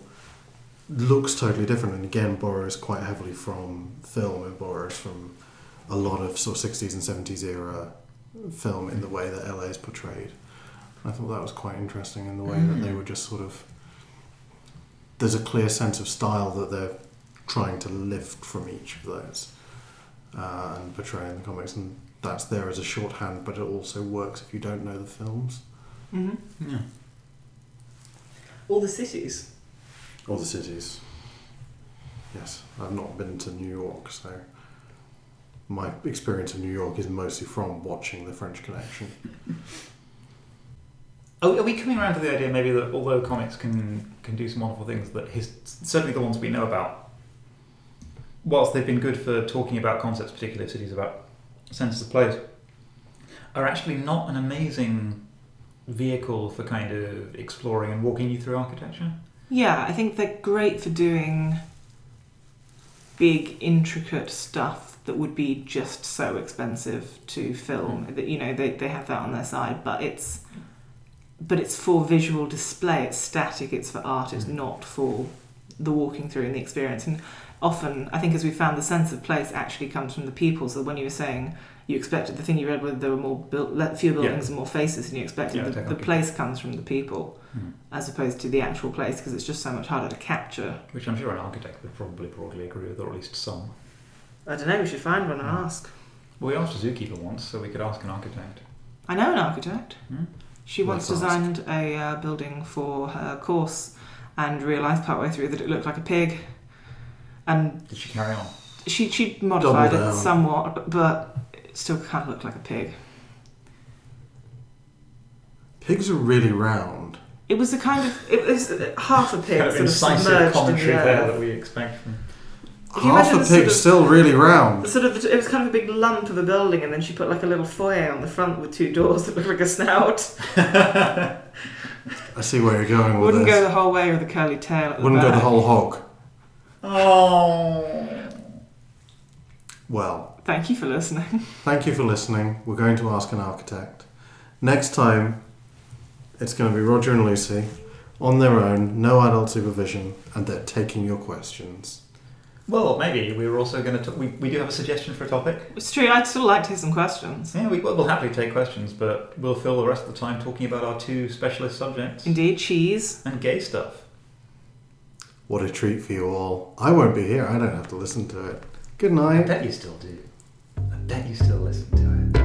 looks totally different. And again, borrows quite heavily from film. It borrows from a lot of sort of 60s and 70s era film in the way that LA is portrayed. I thought that was quite interesting in the way that they Mm. were just sort of. There's a clear sense of style that they're trying to lift from each of those uh, and portray in the comics, and that's there as a shorthand, but it also works if you don't know the films Mm-hmm. Yeah. All the cities. All the cities. Yes, I've not been to New York, so my experience of New York is mostly from watching The French Connection. Oh, are we coming around to the idea maybe that although comics can can do some wonderful things, that his certainly the ones we know about, whilst they've been good for talking about concepts, particularly of cities, about senses of place, are actually not an amazing vehicle for kind of exploring and walking you through architecture. Yeah, I think they're great for doing big, intricate stuff that would be just so expensive to film. That you know they, they have that on their side, but it's but it's for visual display. It's static. It's for art. It's Mm. not for the walking through and the experience. And often, I think as we found, the sense of place actually comes from the people. So when you were saying you expected the thing you read where there were more built, fewer Yeah. buildings and more faces, and you expected Yeah, the, the place comes from the people Hmm. as opposed to the actual place because it's just so much harder to capture. Which I'm sure an architect would probably broadly agree with, or at least some. I don't know. We should find one and Mm. ask. Well, we asked a zookeeper once, so we could ask an architect. I know an architect. Hmm? She once Let's ask. designed a uh, building for her course and realised partway through that it looked like a pig. And Did she carry on? she she modified Double it down. somewhat, but it still kind of looked like a pig. Pigs are really round. It was a kind of it was half a pig kind of sort of incisive submerged in commentary the there earth. that we expect from. Half a the sort of- still really round. sort of it was kind of a big lump of a building, and then she put like a little foyer on the front with two doors that looked like a snout. I see where you're going with Wouldn't this. go the whole way with a curly tail. At the Wouldn't go the whole hog. Oh. Well, Thank you for listening. thank you for listening. We're going to ask an architect. Next time, it's going to be Roger and Lucy on their own, no adult supervision, and they're taking your questions. Well, maybe we were also going to. We, we do have a suggestion for a topic. It's true. I'd still like to hear some questions. Yeah, we, we'll happily take questions, but we'll fill the rest of the time talking about our two specialist subjects Indeed, cheese. and gay stuff. What a treat for you all. I won't be here, I don't have to listen to it. Good night. I night. bet you still do. I bet you still listen to it.